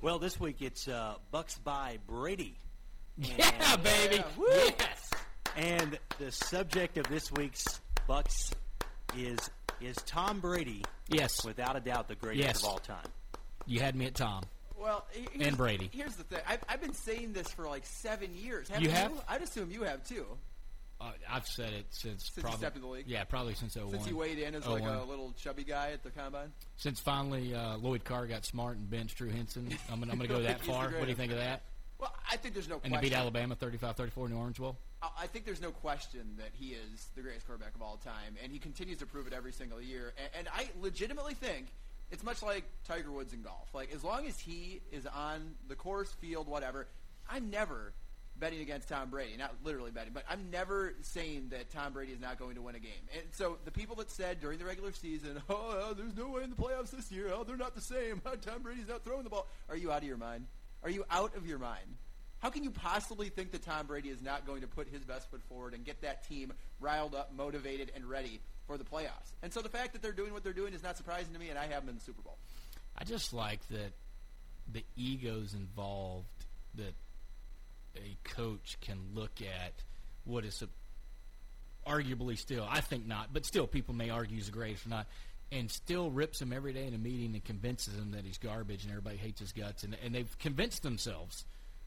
Speaker 23: Well, this week it's uh, Bucks by Brady.
Speaker 2: Yeah, baby.
Speaker 23: Yes. And the subject of this week's Bucks is is Tom Brady.
Speaker 2: Yes.
Speaker 23: Without a doubt, the greatest
Speaker 2: Yes.
Speaker 23: of all time.
Speaker 2: You had me at Tom.
Speaker 3: Well, here's-
Speaker 2: And Brady.
Speaker 3: Here's the thing. I've, I've been saying this for like seven years.
Speaker 2: You
Speaker 3: Haven't
Speaker 2: have?
Speaker 3: I'd assume you have too.
Speaker 2: Uh, I've said it since,
Speaker 3: Since he
Speaker 2: probably.
Speaker 3: stepped in the league?
Speaker 2: Yeah, probably since 01.
Speaker 3: Since he weighed in as like a little chubby guy at the combine.
Speaker 2: Since finally uh, Lloyd Carr got smart and benched Drew Henson. I'm I'm gonna go that far. What do you think of that?
Speaker 3: Well, I think there's no
Speaker 2: And to
Speaker 3: question.
Speaker 2: beat Alabama 35-34 in Orange Bowl.
Speaker 3: I I think there's no question that he is the greatest quarterback of all time, and he continues to prove it every single year. And, and I legitimately think it's much like Tiger Woods in golf. Like as long as he is on the course, field, whatever, I'm never betting against Tom Brady. Not literally betting, but I'm never saying that Tom Brady is not going to win a game. And so the people that said during the regular season, "Oh, uh, there's no way in the playoffs this year. Oh, they're not the same. Tom Brady's not throwing the ball." Are you out of your mind? Are you out of your mind? How can you possibly think that Tom Brady is not going to put his best foot forward and get that team riled up, motivated, and ready for the playoffs? And so the fact that they're doing what they're doing is not surprising to me, and I have them in the Super Bowl.
Speaker 2: I just like that the egos involved that a coach can look at what is a, arguably still, I think not, but still people may argue he's the greatest or not, and still rips him every day in a meeting and convinces him that he's garbage and everybody hates his guts. And, and they've convinced themselves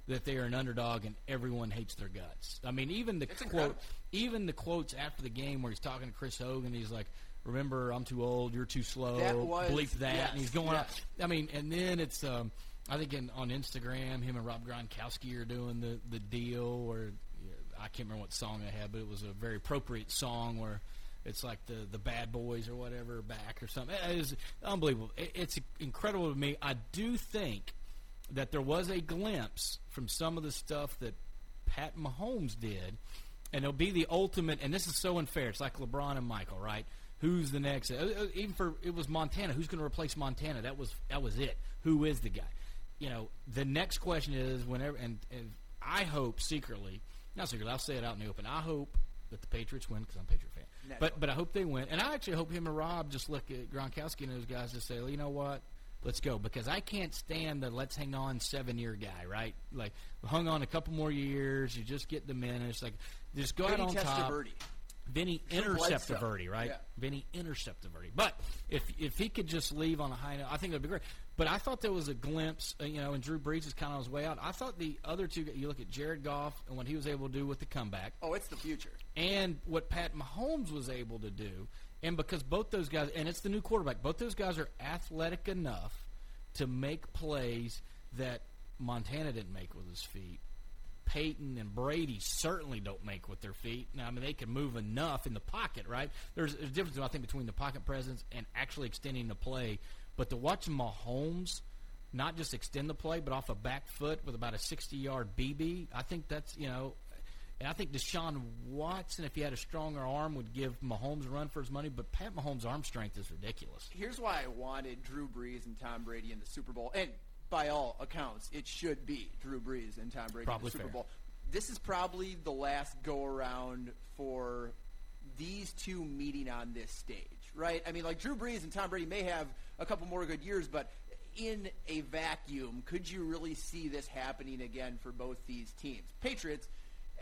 Speaker 2: that they are an underdog and everyone hates their guts. I mean, even the
Speaker 3: It's
Speaker 2: quote,
Speaker 3: incredible.
Speaker 2: even the quotes after the game where he's talking to Chris Hogan, he's like, "Remember, I'm too old. You're too slow.
Speaker 3: That was-
Speaker 2: Bleep that."
Speaker 3: yes,
Speaker 2: and he's going
Speaker 3: yes.
Speaker 2: out. I mean, and then it's um, I think in, on Instagram, him and Rob Gronkowski are doing the the deal or I can't remember what song I had, but it was a very appropriate song where it's like the the Bad Boys or whatever back or something. It is unbelievable. It, it's incredible to me. I do think that there was a glimpse from some of the stuff that Pat Mahomes did, and it'll be the ultimate. And this is so unfair. It's like LeBron and Michael, right? Who's the next? uh, uh, Even for it was Montana. Who's going to replace Montana? That was that was it. Who is the guy? You know, the next question is whenever, and, and I hope secretly, not secretly, I'll say it out in the open. I hope that the Patriots win because I'm a Patriot fan.
Speaker 3: Naturally.
Speaker 2: But but I hope they win, and I actually hope him and Rob just look at Gronkowski and those guys and say, well, you know what? Let's go because I can't stand the let's hang on seven year guy, right? Like hung on a couple more years, you just get diminished. Like just go out
Speaker 3: Vinny
Speaker 2: on top.
Speaker 3: Testaverde.
Speaker 2: Vinny intercept
Speaker 3: Bledsoe.
Speaker 2: Verdi, right?
Speaker 3: Yeah.
Speaker 2: Vinny intercept Verdi. But if if he could just leave on a high note, I think it would be great. But I thought there was a glimpse, uh, you know, and Drew Brees is kind of on his way out. I thought the other two, you look at Jared Goff and what he was able to do with the comeback,
Speaker 3: Oh, it's the future.
Speaker 2: and what Pat Mahomes was able to do, and because both those guys, and it's the new quarterback, both those guys are athletic enough to make plays that Montana didn't make with his feet. Peyton and Brady certainly don't make with their feet. Now, I mean, they can move enough in the pocket, right? There's a difference, I think, between the pocket presence and actually extending the play. But to watch Mahomes not just extend the play, but off a back foot with about a 60-yard BB, I think that's, you know, and I think Deshaun Watson, if he had a stronger arm, would give Mahomes a run for his money. But Pat Mahomes' arm strength is ridiculous.
Speaker 3: Here's why I wanted Drew Brees and Tom Brady in the Super Bowl. And by all accounts, it should be Drew Brees and Tom Brady
Speaker 2: Probably
Speaker 3: in the Super
Speaker 2: fair.
Speaker 3: Bowl. This is probably the last go around for these two meeting on this stage, right? I mean, like Drew Brees and Tom Brady may have a couple more good years, but in a vacuum, could you really see this happening again for both these teams? Patriots,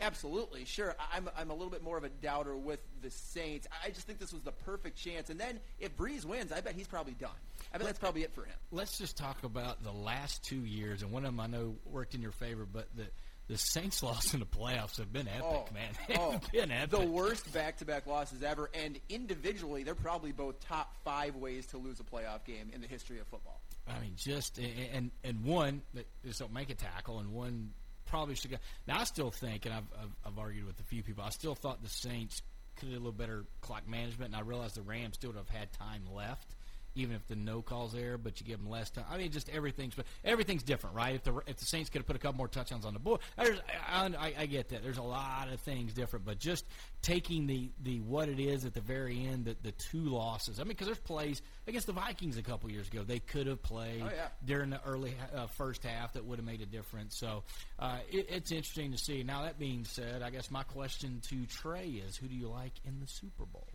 Speaker 3: absolutely, sure. I'm, I'm a little bit more of a doubter with the Saints. I just think this was the perfect chance. And then if Brees wins, I bet he's probably done. I bet that's probably it for him.
Speaker 2: Let's just talk about the last two years, and one of them I know worked in your favor, but the the Saints' loss in the playoffs have been epic,
Speaker 3: Oh,
Speaker 2: man.
Speaker 3: oh,
Speaker 2: They've been epic.
Speaker 3: the worst back-to-back losses ever, and individually, they're probably both top five ways to lose a playoff game in the history of football.
Speaker 2: I mean, just and and one that just don't make a tackle, and one probably should go. Now I still think, and I've, I've I've argued with a few people. I still thought the Saints could have a little better clock management, and I realized the Rams still would have had time left, even if the no calls there. But you give them less time. I mean, just everything's but everything's different, right? If the if the Saints could have put a couple more touchdowns on the board, there's, I, I, I get that. There's a lot of things different, but just taking the the what it is at the very end, the the two losses. I mean, because there's plays against the Vikings a couple years ago, they could have played
Speaker 3: Oh, yeah.
Speaker 2: during the early uh, first half that would have made a difference. So uh, it, it's interesting to see. Now that being said, I guess my question to Trey is, who do you like in the Super Bowl?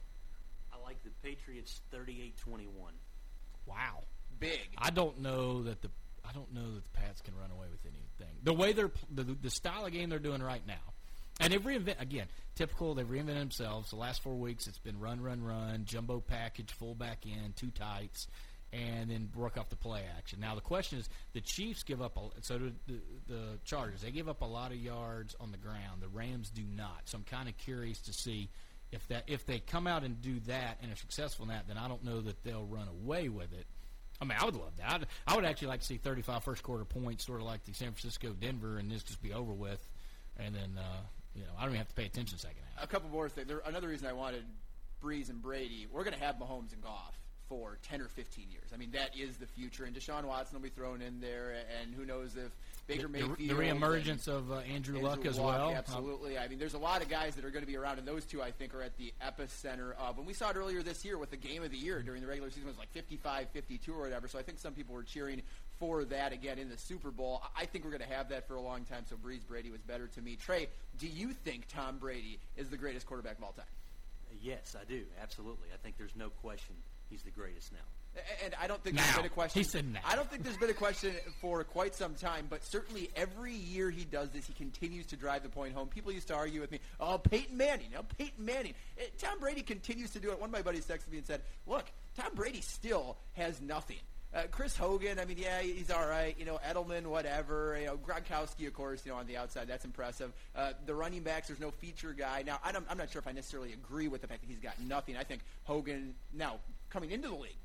Speaker 23: I like the Patriots 38-21.
Speaker 2: Wow,
Speaker 3: big.
Speaker 2: I don't know that the I don't know that the Pats can run away with anything. The way they're the, the style of game they're doing right now, and they've reinvented again. Typical, they've reinvented themselves. The last four weeks, it's been run, run, run, jumbo package, full back in, two tights, and then work off the play action. Now the question is, the Chiefs give up, a, so do the, the Chargers. They give up a lot of yards on the ground. The Rams do not. So I'm kind of curious to see if that if they come out and do that and are successful in that, then I don't know that they'll run away with it. I mean, I would love that. I'd, I would actually like to see 35 first quarter points, sort of like the San Francisco Denver, and this just be over with, and then uh, you know I don't even have to pay attention second half.
Speaker 3: A couple more things. There, another reason I wanted Brees and Brady, we're going to have Mahomes and Goff for 10 or 15 years. I mean, that is the future. And Deshaun Watson will be thrown in there, and who knows if Baker
Speaker 2: The- the-
Speaker 3: Mayfield.
Speaker 2: the reemergence of, uh, Andrew Luck as well.
Speaker 3: Absolutely. I mean, there's a lot of guys that are going to be around, and those two, I think, are at the epicenter of. And we saw it earlier this year with the game of the year during the regular season. It was like 55 52 or whatever. So I think some people were cheering for that again in the Super Bowl. I- I think we're going to have that for a long time. So Brees Brady was better to me. Trey, do you think Tom Brady is the greatest quarterback of all time?
Speaker 23: Yes, I do. Absolutely. I think there's no question he's the greatest now.
Speaker 3: And I don't think there's
Speaker 23: Now.
Speaker 3: been a question.
Speaker 23: He said now.
Speaker 3: I don't think there's been a question for quite some time, but certainly every year he does this, he continues to drive the point home. People used to argue with me, "Oh, Peyton Manning, no, Peyton Manning." Eh, Tom Brady continues to do it. One of my buddies texted me and said, "Look, Tom Brady still has nothing." Uh, Chris Hogan, I mean, yeah, he's all right. You know, Edelman, whatever. You know, Gronkowski, of course. You know, on the outside, that's impressive. Uh, the running backs, there's no feature guy. Now, I don't, I'm not sure if I necessarily agree with the fact that he's got nothing. I think Hogan, now coming into the league,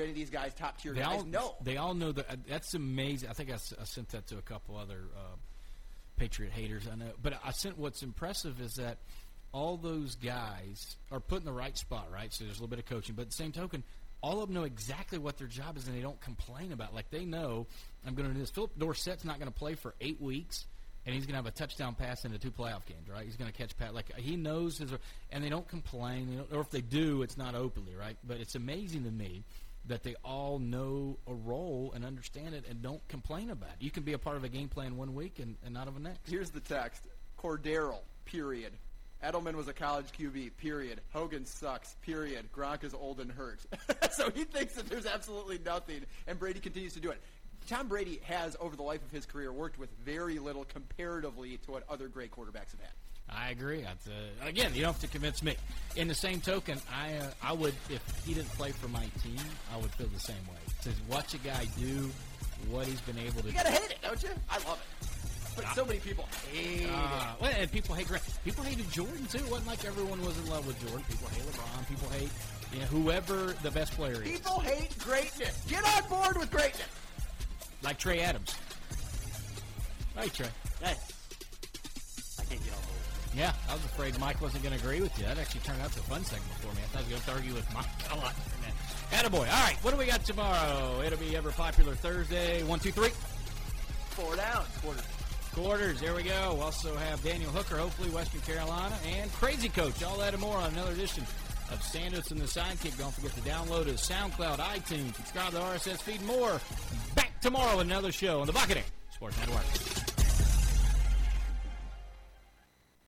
Speaker 3: any of these guys top tier guys?
Speaker 2: all
Speaker 3: no.
Speaker 2: They all know that. uh, That's amazing. I think I sent that to a couple other uh, Patriot haters. I know, but I sent what's impressive is that all those guys are put in the right spot, right? So there's a little bit of coaching, but at the same token, all of them know exactly what their job is, and they don't complain about. it. Like they know, I'm going to do this. Philip Dorsett's not going to play for eight weeks. And he's going to have a touchdown pass in the two playoff games, right? He's going to catch pat like he knows his, and they don't complain. They don't, or if they do, it's not openly, right? But it's amazing to me that they all know a role and understand it and don't complain about it. You can be a part of a game plan one week and, and not of the next.
Speaker 3: Here's the text: Cordero, period. Edelman was a college QB, period. Hogan sucks, period. Gronk is old and hurt. so he thinks that there's absolutely nothing, and Brady continues to do it. Tom Brady has, over the life of his career, worked with very little comparatively to what other great quarterbacks have had.
Speaker 2: I agree. Uh, again, you don't have to convince me. In the same token, I uh, I would if he didn't play for my team, I would feel the same way. To watch a guy do what he's been able to. Do.
Speaker 3: You gotta hate it, don't you? I love it. But so many people hate
Speaker 2: Uh,
Speaker 3: it.
Speaker 2: well, and people hate Grant. People hated Jordan too. It wasn't like everyone was in love with Jordan. People hate LeBron. People hate you know, whoever the best player is.
Speaker 3: People hate greatness. Get on board with greatness.
Speaker 2: Like Trey Adams. Right, Trey.
Speaker 23: Hey, I can't get on board.
Speaker 2: Yeah, I was afraid Mike wasn't going to agree with you. That actually turned out to a fun segment for me. I thought I was going to argue with Mike a lot. Attaboy. All right, what do we got tomorrow? It'll be ever popular Thursday. One, two, three.
Speaker 3: Four down. Quarters.
Speaker 2: Quarters. There we go. We'll also have Daniel Hooker, hopefully Western Carolina, and Crazy Coach. All that and more on another edition of Santos and the Sidekick. Don't forget to download us, SoundCloud, iTunes, subscribe to the RSS feed, more. Back tomorrow with another show on the Buccaneer Sports Network.